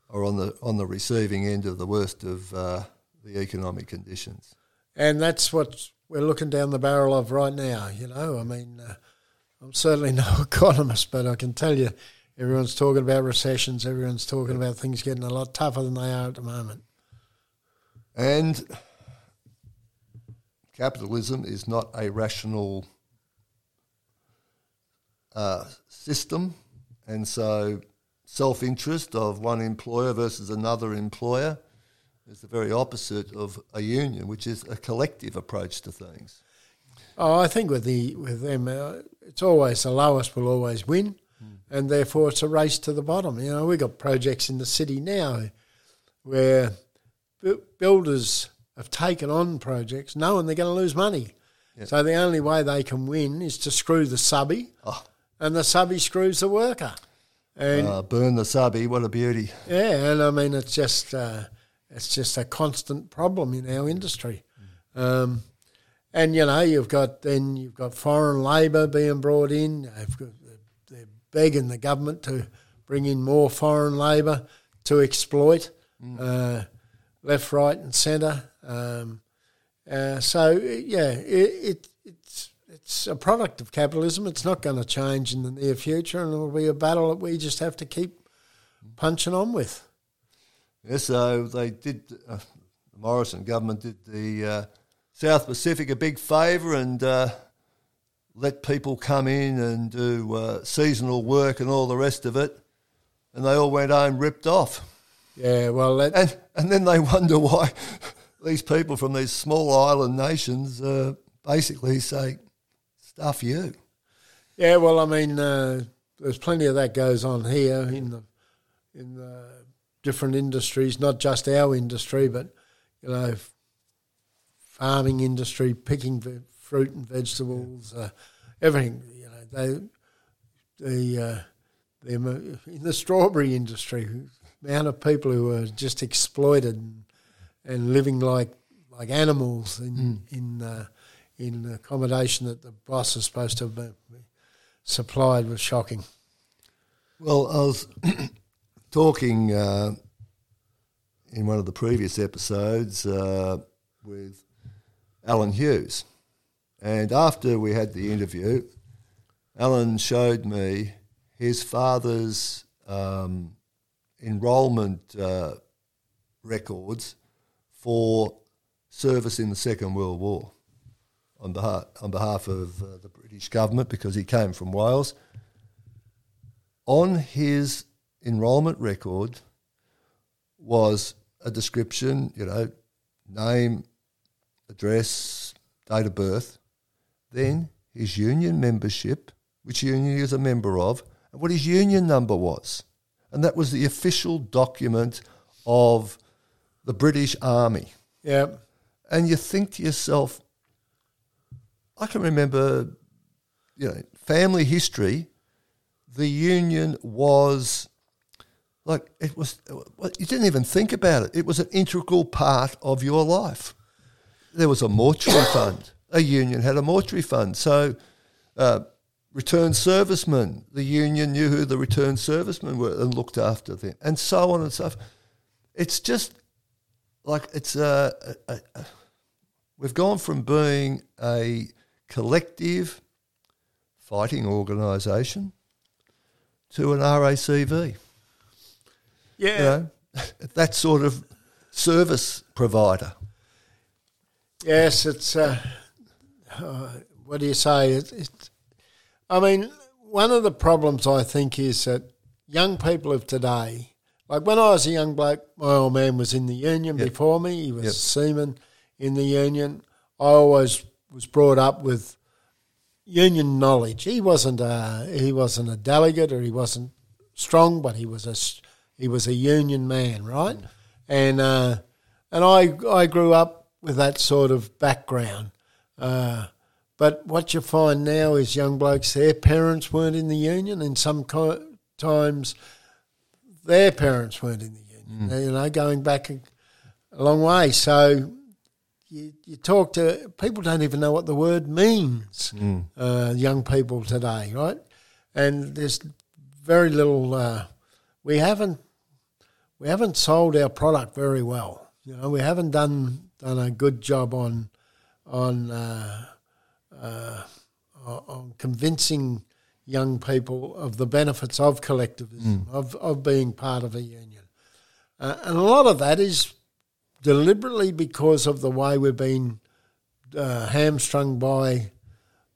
are on the, on the receiving end of the worst of uh, the economic conditions. And that's what we're looking down the barrel of right now. You know, I mean, uh, I'm certainly no economist, but I can tell you, everyone's talking about recessions. Everyone's talking about things getting a lot tougher than they are at the moment. And capitalism is not a rational uh, system, and so self interest of one employer versus another employer is the very opposite of a union, which is a collective approach to things. Oh, I think with the with them, uh, it's always the lowest will always win, and therefore it's a race to the bottom. You know, we've got projects in the city now where bu- builders have taken on projects knowing they're going to lose money. So the only way they can win is to screw the subby, Oh. and the subby screws the worker. And Uh, burn the subby, what a beauty. yeah, and I mean it's just uh, it's just a constant problem in our industry. Um, and you know you've got then you've got foreign labour being brought in. Got, they're begging the government to bring in more foreign labour to exploit uh, left, right, and centre. Um, uh, so yeah, it, it, it's it's a product of capitalism. It's not going to change in the near future, and it'll be a battle that we just have to keep punching on with. Yeah, so they did, uh, the Morrison government did the uh, South Pacific a big favour and uh, let people come in and do uh, seasonal work and all the rest of it, and they all went home ripped off. Yeah, well, that, And, and then they wonder why these people from these small island nations uh, basically say, stuff you. yeah, well, I mean, uh, there's plenty of that goes on here in the in the different industries, not just our industry, but you know, farming industry, picking ve- fruit and vegetables, uh, everything. You know, they the uh, the in the strawberry industry, the amount of people who are just exploited and, and living like like animals in in uh, in accommodation that the boss is supposed to be supplied was shocking. Well, I was talking uh, in one of the previous episodes uh, with Alan Hughes. And after we had the interview, Alan showed me his father's um, enrolment uh, records for service in the Second World War on behalf, on behalf of uh, the British government because he came from Wales. On his enrolment record was a description, you know, name, address, date of birth, then his union membership, which union he was a member of, and what his union number was. And that was the official document of the British Army. Yeah. And you think to yourself, I can remember, you know, family history, the union was like it was you didn't even think about it. It was an integral part of your life. There was a mortuary fund. A union had a mortuary fund. So uh, returned servicemen the union knew who the returned servicemen were and looked after them and so on and so forth it's just like it's a, a, a we've gone from being a collective fighting organisation to an RACV Yeah. you know, that sort of service provider. Yes, it's. Uh, uh, what do you say? It, it, I mean, one of the problems I think is that young people of today, like when I was a young bloke, my old man was in the union Yep. before me. He was Yep. a seaman in the union. I always was brought up with union knowledge. He wasn't a he wasn't a delegate or he wasn't strong, but he was a he was a union man, right? And uh, and I I grew up with that sort of background. Uh, but what you find now is young blokes, their parents weren't in the union, and some co- times their parents weren't in the union. You know, going back a, a long way. So you, you talk to people don't even know what the word means. Uh, young people today, right? And there's very little. Uh, we haven't we haven't sold our product very well. You know, we haven't done done a good job on on uh, uh, on convincing young people of the benefits of collectivism, of of being part of a union, uh, and a lot of that is deliberately because of the way we've been uh, hamstrung by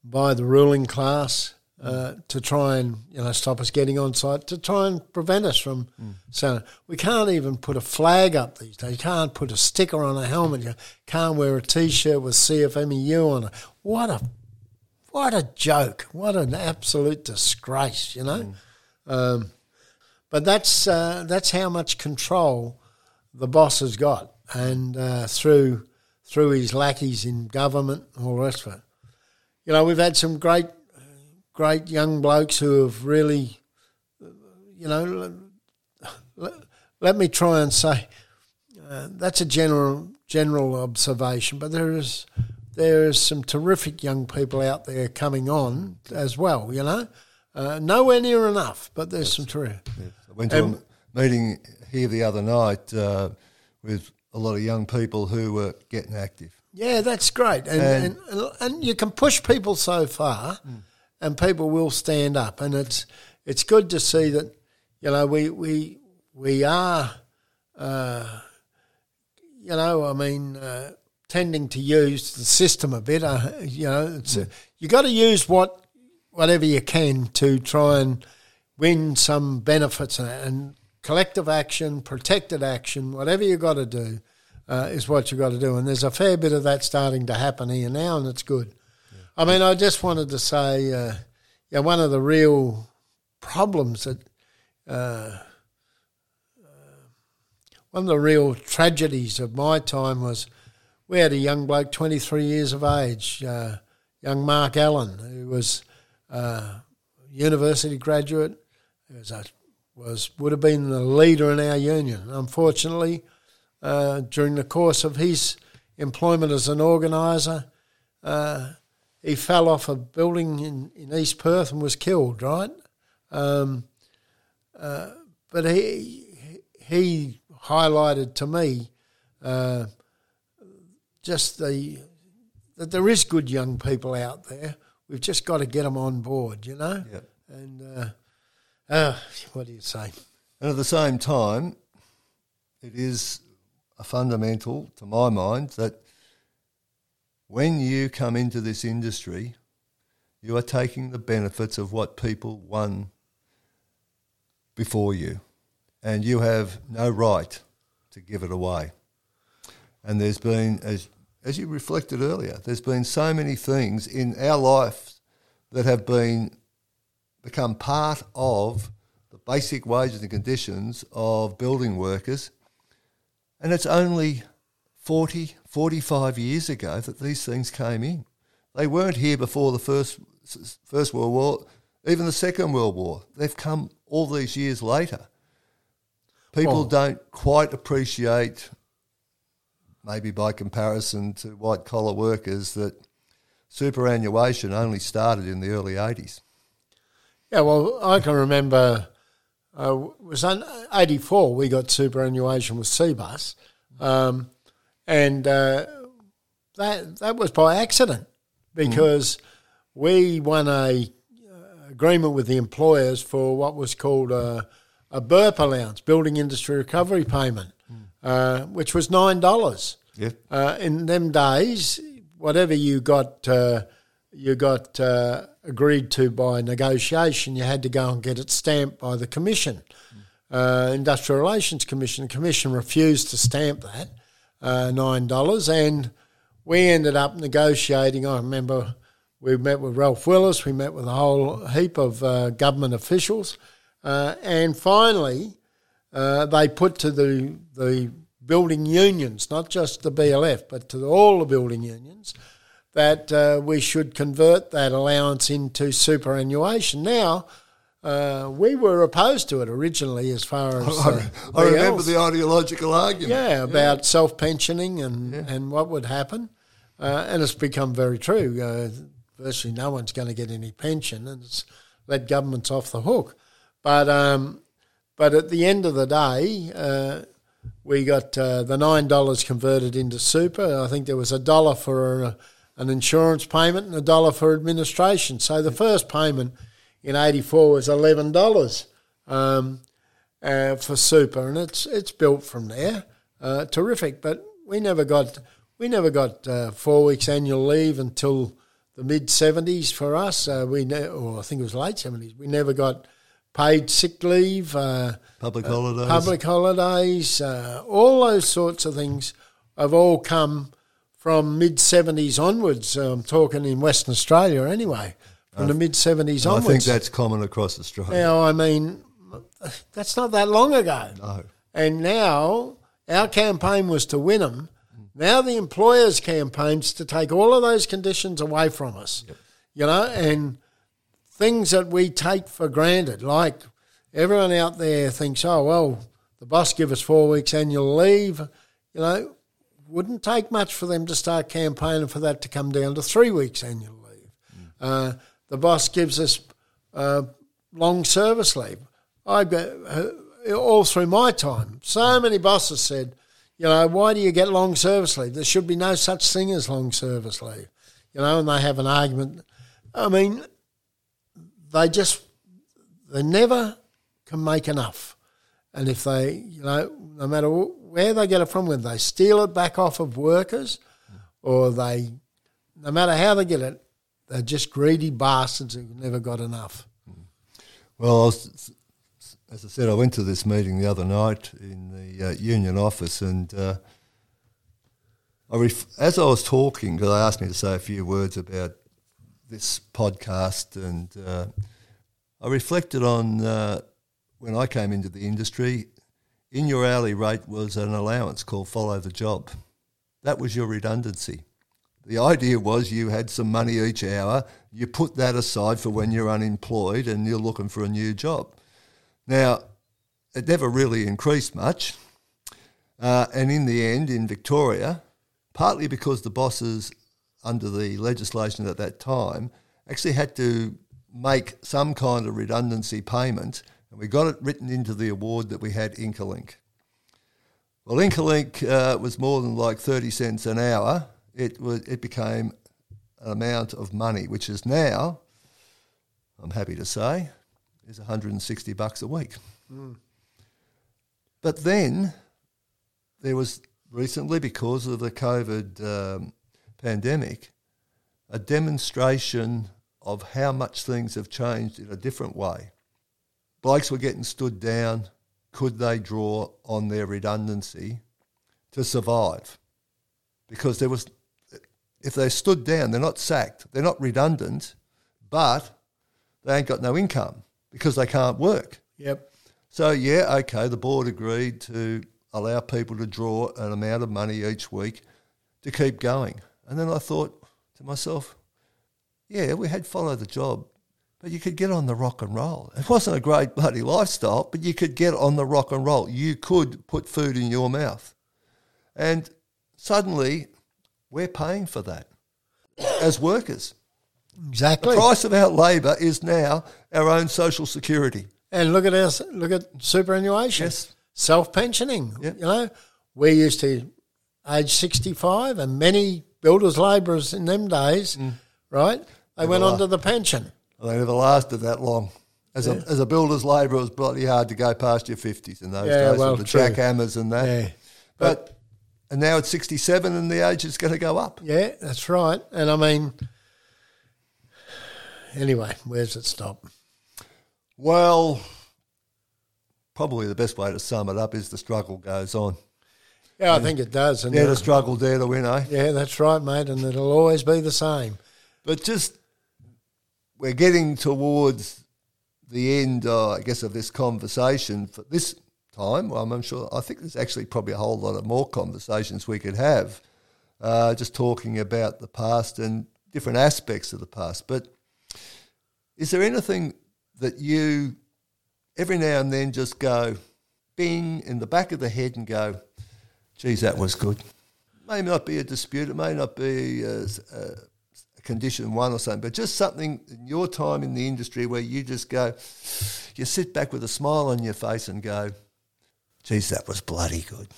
by the ruling class uh, to try and you know stop us getting on site to try and prevent us from so we can't even put a flag up these days. You can't put a sticker on a helmet. You can't wear a T-shirt with CFMEU on it. What a what a joke! What an absolute disgrace! You know. Um, but that's uh, that's how much control the boss has got, and uh, through through his lackeys in government, and all the rest of it. You know, we've had some great great young blokes who have really, you know, let, let me try and say uh, that's a general general observation, but there is there is some terrific young people out there coming on as well. You know, uh, nowhere near enough, but there's some terrific. I went to a meeting here the other night uh, with a lot of young people who were getting active. Yeah, that's great, and and, And- and, you can push people so far, and people will stand up, and it's it's good to see that you know we we we are, uh, you know, I mean, uh, tending to use the system a bit. Uh, you know, it's you got to use what whatever you can to try and win some benefits and, and collective action, protected action, whatever you got to do uh, is what you've got to do. And there's a fair bit of that starting to happen here now, and it's good. I mean, I just wanted to say, uh, yeah, one of the real problems that. Uh, one of the real tragedies of my time was we had a young bloke, 23 years of age, uh, young Mark Allen, who was uh, a university graduate, who was, a, was would have been the leader in our union. Unfortunately, uh, during the course of his employment as an organiser, uh, he fell off a building in, in East Perth and was killed, right? Um, uh, but he he highlighted to me uh, just the that there is good young people out there. We've just got to get them on board, you know. Yep. And uh, uh, what do you say? And at the same time, it is a fundamental, to my mind, that when you come into this industry, you are taking the benefits of what people won before you, and you have no right to give it away. And there's been, as as you reflected earlier, there's been so many things in our life that have been become part of the basic wages and conditions of building workers. And it's only 40, 45 years ago that these things came in. They weren't here before the First, first World War, even the Second World War. They've come all these years later. People Well- don't quite appreciate, maybe by comparison to white collar workers, that superannuation only started in the early 80s. Yeah, well, I can remember uh, it was eighty four. We got superannuation with Cbus, um, and uh, that that was by accident because we won a uh, agreement with the employers for what was called a, a burp allowance, building industry recovery payment, uh, which was nine dollars. Yeah. Uh, in them days, whatever you got, uh, you got uh, agreed to by negotiation, you had to go and get it stamped by the commission, uh, Industrial Relations Commission. The commission refused to stamp that uh, nine dollars, and we ended up negotiating. I remember we met with Ralph Willis, we met with a whole heap of uh, government officials, uh, and finally uh, they put to the the building unions, not just the BLF, but to all the building unions, that uh, we should convert that allowance into superannuation. Now, uh, we were opposed to it originally, as far as uh, I remember BLs. the ideological argument. Yeah, about self pensioning and, and what would happen. Uh, and it's become very true. Uh, virtually no one's going to get any pension, and it's let governments off the hook. But um, but at the end of the day, uh, we got uh, the nine dollars converted into super. I think there was a dollar for an insurance payment and a dollar for administration. So the first payment in '84 was eleven dollars. Um, uh, for super, and it's it's built from there. Uh, terrific, but we never got we never got uh, four weeks annual leave until the mid seventies for us. Uh, we ne- or I think it was late seventies. We never got paid sick leave, uh, Public holidays. public holidays, uh, all those sorts of things have all come from mid seventies onwards. I'm talking in Western Australia anyway, from the mid seventies onwards. I think that's common across Australia. Now, I mean, that's not that long ago. No. And now our campaign was to win them. Now the employers' campaign's to take all of those conditions away from us. You know, and things that we take for granted, like everyone out there thinks, oh well, the boss give us four weeks annual leave. You know, wouldn't take much for them to start campaigning for that to come down to three weeks annual leave. Uh, the boss gives us uh, long service leave. I got uh, all through my time. So many bosses said, you know, why do you get long service leave? There should be no such thing as long service leave. You know, and they have an argument. I mean, they just they never can make enough. And if they, you know, no matter where they get it from, whether they steal it back off of workers or they, no matter how they get it, they're just greedy bastards who never got enough. Well, I was, as I said, I went to this meeting the other night in the uh, union office, and uh, I ref- as I was talking, because they asked me to say a few words about this podcast, and uh, I reflected on uh, when I came into the industry. In your hourly rate was an allowance called follow the job. That was your redundancy. The idea was you had some money each hour, you put that aside for when you're unemployed and you're looking for a new job. Now, it never really increased much. Uh, and in the end, in Victoria, partly because the bosses under the legislation at that time actually had to make some kind of redundancy payment, and we got it written into the award that we had Incolink. Well, Incolink uh, was more than like 30 cents an hour. It, was, it became an amount of money, which is now, I'm happy to say, is 160 bucks a week. But then there was recently, because of the COVID um, pandemic, a demonstration of how much things have changed in a different way. Bikes were getting stood down. Could they draw on their redundancy to survive? Because there was, if they stood down, they're not sacked, they're not redundant, but they ain't got no income because they can't work. Yep. So yeah, okay, the board agreed to allow people to draw an amount of money each week to keep going. And then I thought to myself, yeah, we had follow the job, but you could get on the rock and roll. It wasn't a great bloody lifestyle, but you could get on the rock and roll. You could put food in your mouth. And suddenly we're paying for that as workers. Exactly. The price of our labour is now our own social security. And look at our look at superannuation. Yes. Self pensioning. Yep. You know, we used to age sixty five, and many builders labourers in them days, Mm. right? They went on to the pension. They never lasted that long. As, a, as a builder's labourer, it was bloody hard to go past your 50s in those Yeah, days well, with the true. jackhammers and that. Yeah. But, and now it's 67 and the age is going to go up. Yeah, that's right. And I mean, anyway, where's it stop? Well, probably the best way to sum it up is the struggle goes on. Yeah, I think it does. And uh, to struggle, dare to win, eh? yeah, that's right, mate. And it'll always be the same. But just, we're getting towards the end, uh, I guess, of this conversation for this time. Well, I'm sure, I think there's actually probably a whole lot of more conversations we could have, uh, just talking about the past and different aspects of the past. But is there anything that you, every now and then, just go bing in the back of the head and go, geez, that was good? May not be a dispute, it may not be a, a condition one or something, but just something in your time in the industry where you just go, you sit back with a smile on your face and go, geez, that was bloody good.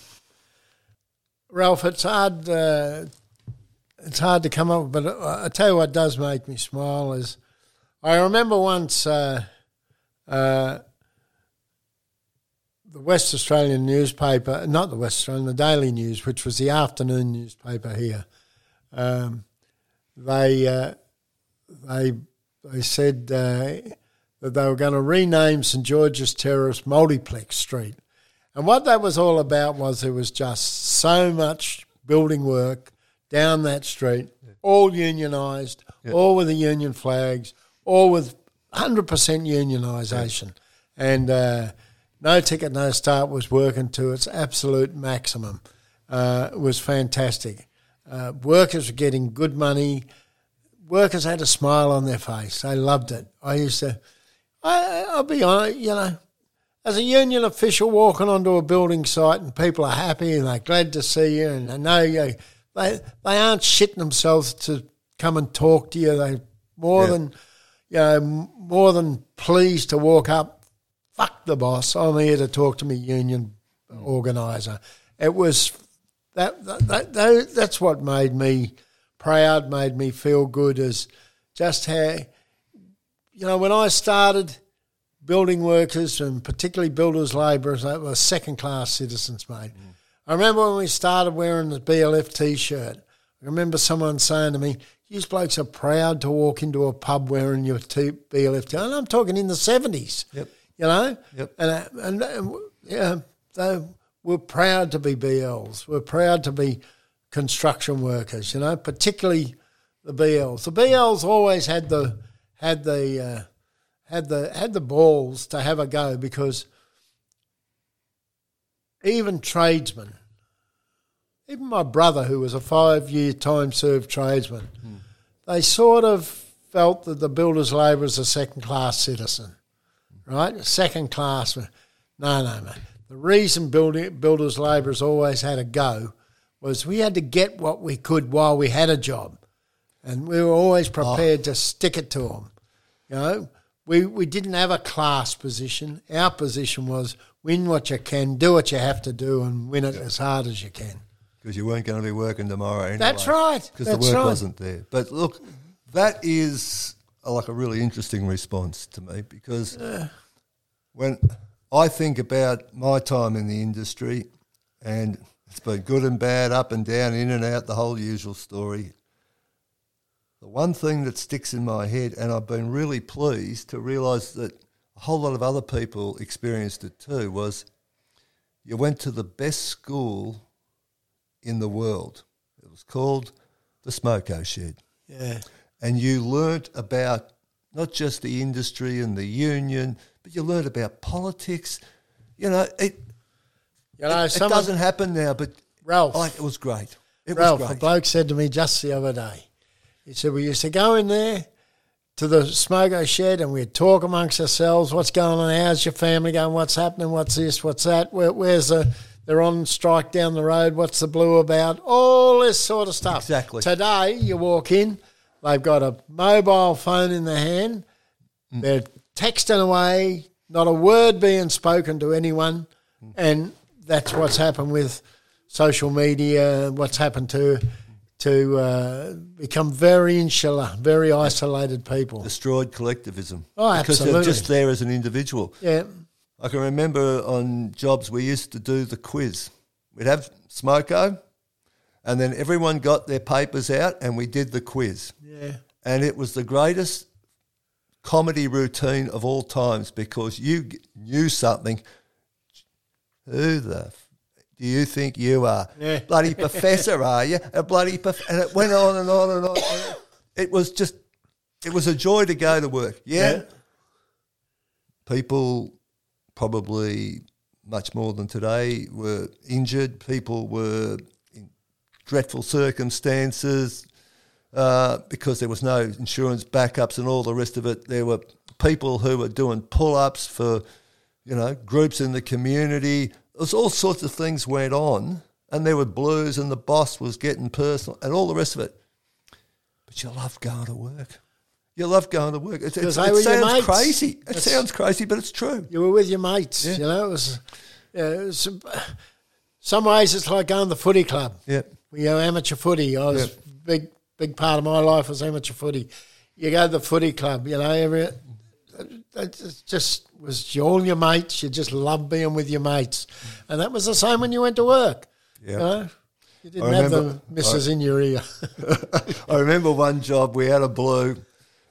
Ralph, it's hard. Uh, it's hard to come up, but I tell you what does make me smile is I remember once uh, uh, the West Australian newspaper, not the West Australian, the Daily News, which was the afternoon newspaper here. Um, they uh, they they said uh, that they were going to rename St George's Terrace Multiplex Street. And what that was all about was there was just so much building work down that street, all unionised, all with the union flags, all with 100% unionisation. And uh, no ticket, no start was working to its absolute maximum. Uh, it was fantastic. Uh, workers were getting good money. Workers had a smile on their face. They loved it. I used to, I, I'll be honest, you know, as a union official walking onto a building site and people are happy and they're glad to see you and they know you, they they aren't shitting themselves to come and talk to you. They more Yeah. than you know more than pleased to walk up. Fuck the boss. I'm here to talk to me union organizer. It was that, that, that, that that's what made me proud, made me feel good. Is just how you know when I started building workers and particularly builders labourers, they were second class citizens, mate. I remember when we started wearing the BLF t shirt. I remember someone saying to me, You blokes are proud to walk into a pub wearing your t- BLF t And I'm talking in the 70s. Yep. You know? Yep. And, uh, and, and yeah, they were proud to be BLs. We're proud to be construction workers, you know, particularly the BLs. The BLs always had the had the uh, had the had the balls to have a go because even tradesmen, even my brother who was a five year time served tradesman, they sort of felt that the builder's labour is a second class citizen, right? Second class. No, no, no. The reason building, builders labourers always had a go was we had to get what we could while we had a job, and we were always oh. prepared to stick it to them. You know, we we didn't have a class position. Our position was win what you can, do what you have to do, and win it as hard as you can. because you weren't going to be working tomorrow. Anyway, That's right. Because the work right. wasn't there. But look, that is a, like a really interesting response to me because when I think about my time in the industry, and it's been good and bad, up and down, in and out, the whole usual story. The one thing that sticks in my head, and I've been really pleased to realise that a whole lot of other people experienced it too, was you went to the best school in the world. It was called the Smoko Shed. Yeah. And you learnt about not just the industry and the union, but you learnt about politics. You know, it, You know, it someone, doesn't happen now, but Ralph. like, it was great. It Ralph, was a great. bloke said to me just the other day, he said, We used to go in there to the smoko shed and we'd talk amongst ourselves, what's going on, how's your family going, what's happening, what's this, what's that, Where, where's the, they're on strike down the road, what's the blue about, all this sort of stuff. Exactly. Today, you walk in, they've got a mobile phone in their hand, Mm. they're texting away, not a word being spoken to anyone, Mm. and that's what's happened with social media. What's happened to to uh, become very insular, very isolated people. Destroyed collectivism. Oh, Because absolutely. they're just there as an individual. Yeah, I can remember on jobs we used to do the quiz. We'd have smoko, and then everyone got their papers out, and we did the quiz. yeah, And it was the greatest comedy routine of all times because you knew something. Who the do you think you are? Yeah. Bloody professor, are you? A bloody prof-? and it went on and on and on. It was just, it was a joy to go to work. yeah Yeah. people probably much more than today were injured. People were in dreadful circumstances uh, because there was no insurance backups and all the rest of it. There were people who were doing pull-ups for, you know, groups in the community. There was all sorts of things went on, and there were blues, and the boss was getting personal, and all the rest of it. But you love going to work. You love going to work. It, it, it 'Cause they were your sounds crazy. It That's- sounds crazy, but it's true. you were with your mates. You know, it was. Yeah, it was some ways it's like going to the footy club. Yeah. We go amateur footy. I was Yeah. big big part of my life was amateur footy. You go to the footy club, you know, every it's just was all your mates. You just loved being with your mates, and that was the same when you went to work. Yeah. You, know? you didn't I have the missus in your ear. I remember one job we had a blue,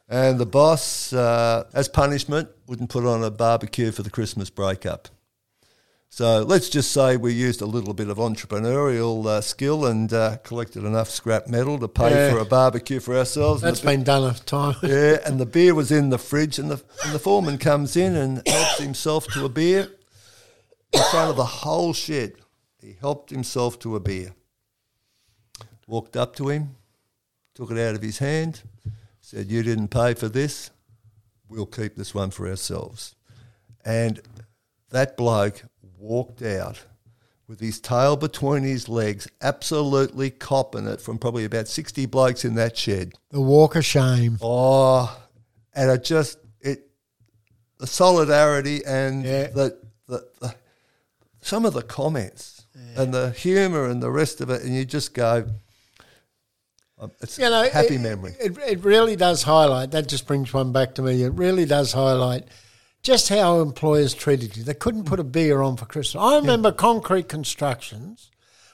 and the boss, uh, as punishment, wouldn't put on a barbecue for the Christmas breakup. So let's just say we used a little bit of entrepreneurial uh, skill and uh, collected enough scrap metal to pay Yeah. for a barbecue for ourselves. That's been done a time. yeah, and the beer was in the fridge, and the and the foreman comes in and helps himself to a beer in front of the whole shed. He helped himself to a beer. Walked up to him, took it out of his hand, said, "You didn't pay for this. We'll keep this one for ourselves." And that bloke walked out with his tail between his legs, absolutely copping it from probably about sixty blokes in that shed. The walk of shame. Oh, and it just it the solidarity and Yeah. the, the, the some of the comments and the humour and the rest of it, and you just go, um, it's You know, happy it, memory. It, it really does highlight. That just brings one back to me. It really does highlight just how employers treated you. They couldn't put a beer on for Christmas. I remember Concrete Constructions,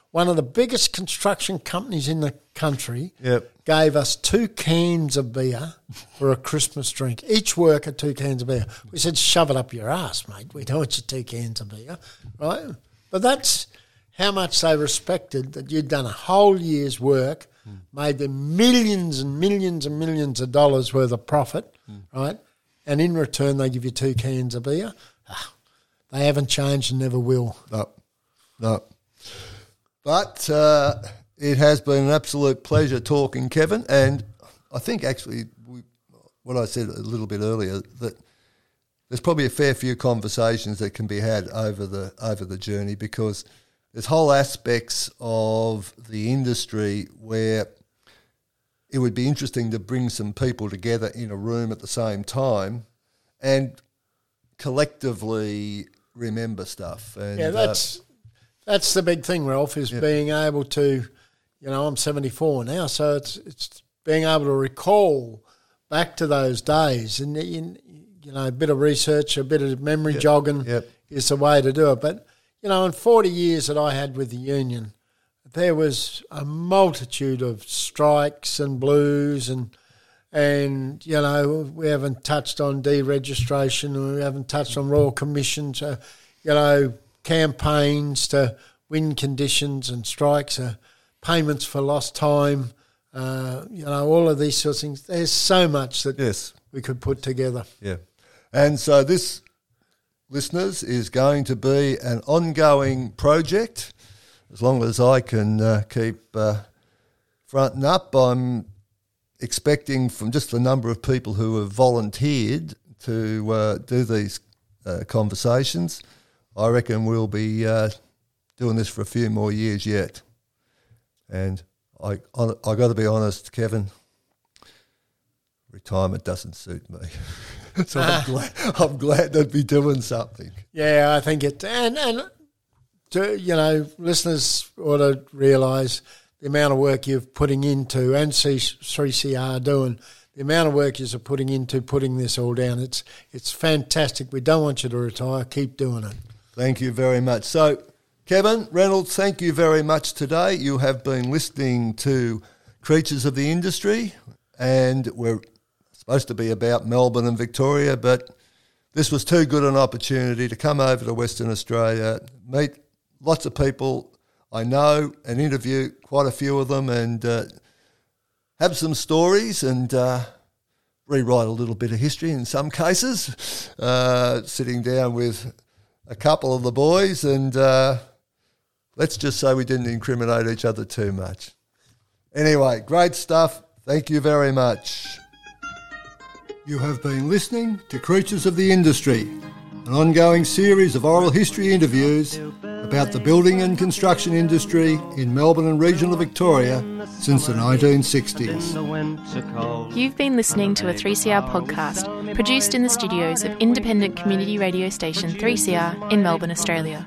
one of the biggest construction companies in the country, Yep. gave us two cans of beer for a Christmas drink. Each worker two cans of beer. We said, "Shove it up your ass, mate. We don't want you two cans of beer, right?" But that's how much they respected that you'd done a whole year's work, made them millions and millions and millions of dollars worth of profit, right? And in return, they give you two cans of beer. Ah, they haven't changed and never will. No, no. But uh, it has been an absolute pleasure talking, Kevin. And I think actually, we, what I said a little bit earlier that there's probably a fair few conversations that can be had over the over the journey because there's whole aspects of the industry where it would be interesting to bring some people together in a room at the same time and collectively remember stuff. And Yeah, uh, that's that's the big thing, Ralph, is being able to, you know, I'm 74 now, so it's it's being able to recall back to those days, and you, you know, a bit of research, a bit of memory jogging Yep. is the way to do it. But you know, in 40 years that I had with the union, there was a multitude of strikes and blues and and you know we haven't touched on deregistration, we haven't touched on royal commissions, uh, you know campaigns to win conditions and strikes, uh, payments for lost time, uh, you know all of these sorts of things. There's so much that Yes. we could put together. Yeah. And so this, listeners, is going to be an ongoing project. As long as I can uh, keep uh, fronting up, I'm expecting from just the number of people who have volunteered to uh, do these uh, conversations, I reckon we'll be uh, doing this for a few more years yet. And I, I, I got to be honest, Kevin, retirement doesn't suit me. so I'm glad, I'm glad to be doing something. Yeah, I think it, and and you know, listeners ought to realise the amount of work you're putting into, and C- 3CR doing the amount of work you're putting into putting this all down. It's it's fantastic. We don't want you to retire. Keep doing it. Thank you very much. So, Kevin Reynolds, thank you very much today. You have been listening to Creatures of the Industry, and we're supposed to be about Melbourne and Victoria, but this was too good an opportunity to come over to Western Australia, meet lots of people I know, and interview quite a few of them, and uh, have some stories and uh, rewrite a little bit of history in some cases. Uh, sitting down with a couple of the boys, and uh, let's just say we didn't incriminate each other too much. Anyway, great stuff. Thank you very much. You have been listening to Creatures of the Industry, an ongoing series of oral history interviews about the building and construction industry in Melbourne and regional Victoria since the 1960s. the winter cold. You've been listening to a 3CR podcast produced in the studios of independent community radio station 3CR in Melbourne, Australia.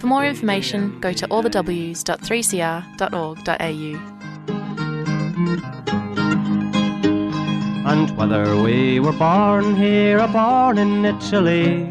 For more information, go to allthews.3cr.org.au. And whether we were born here or born in Italy,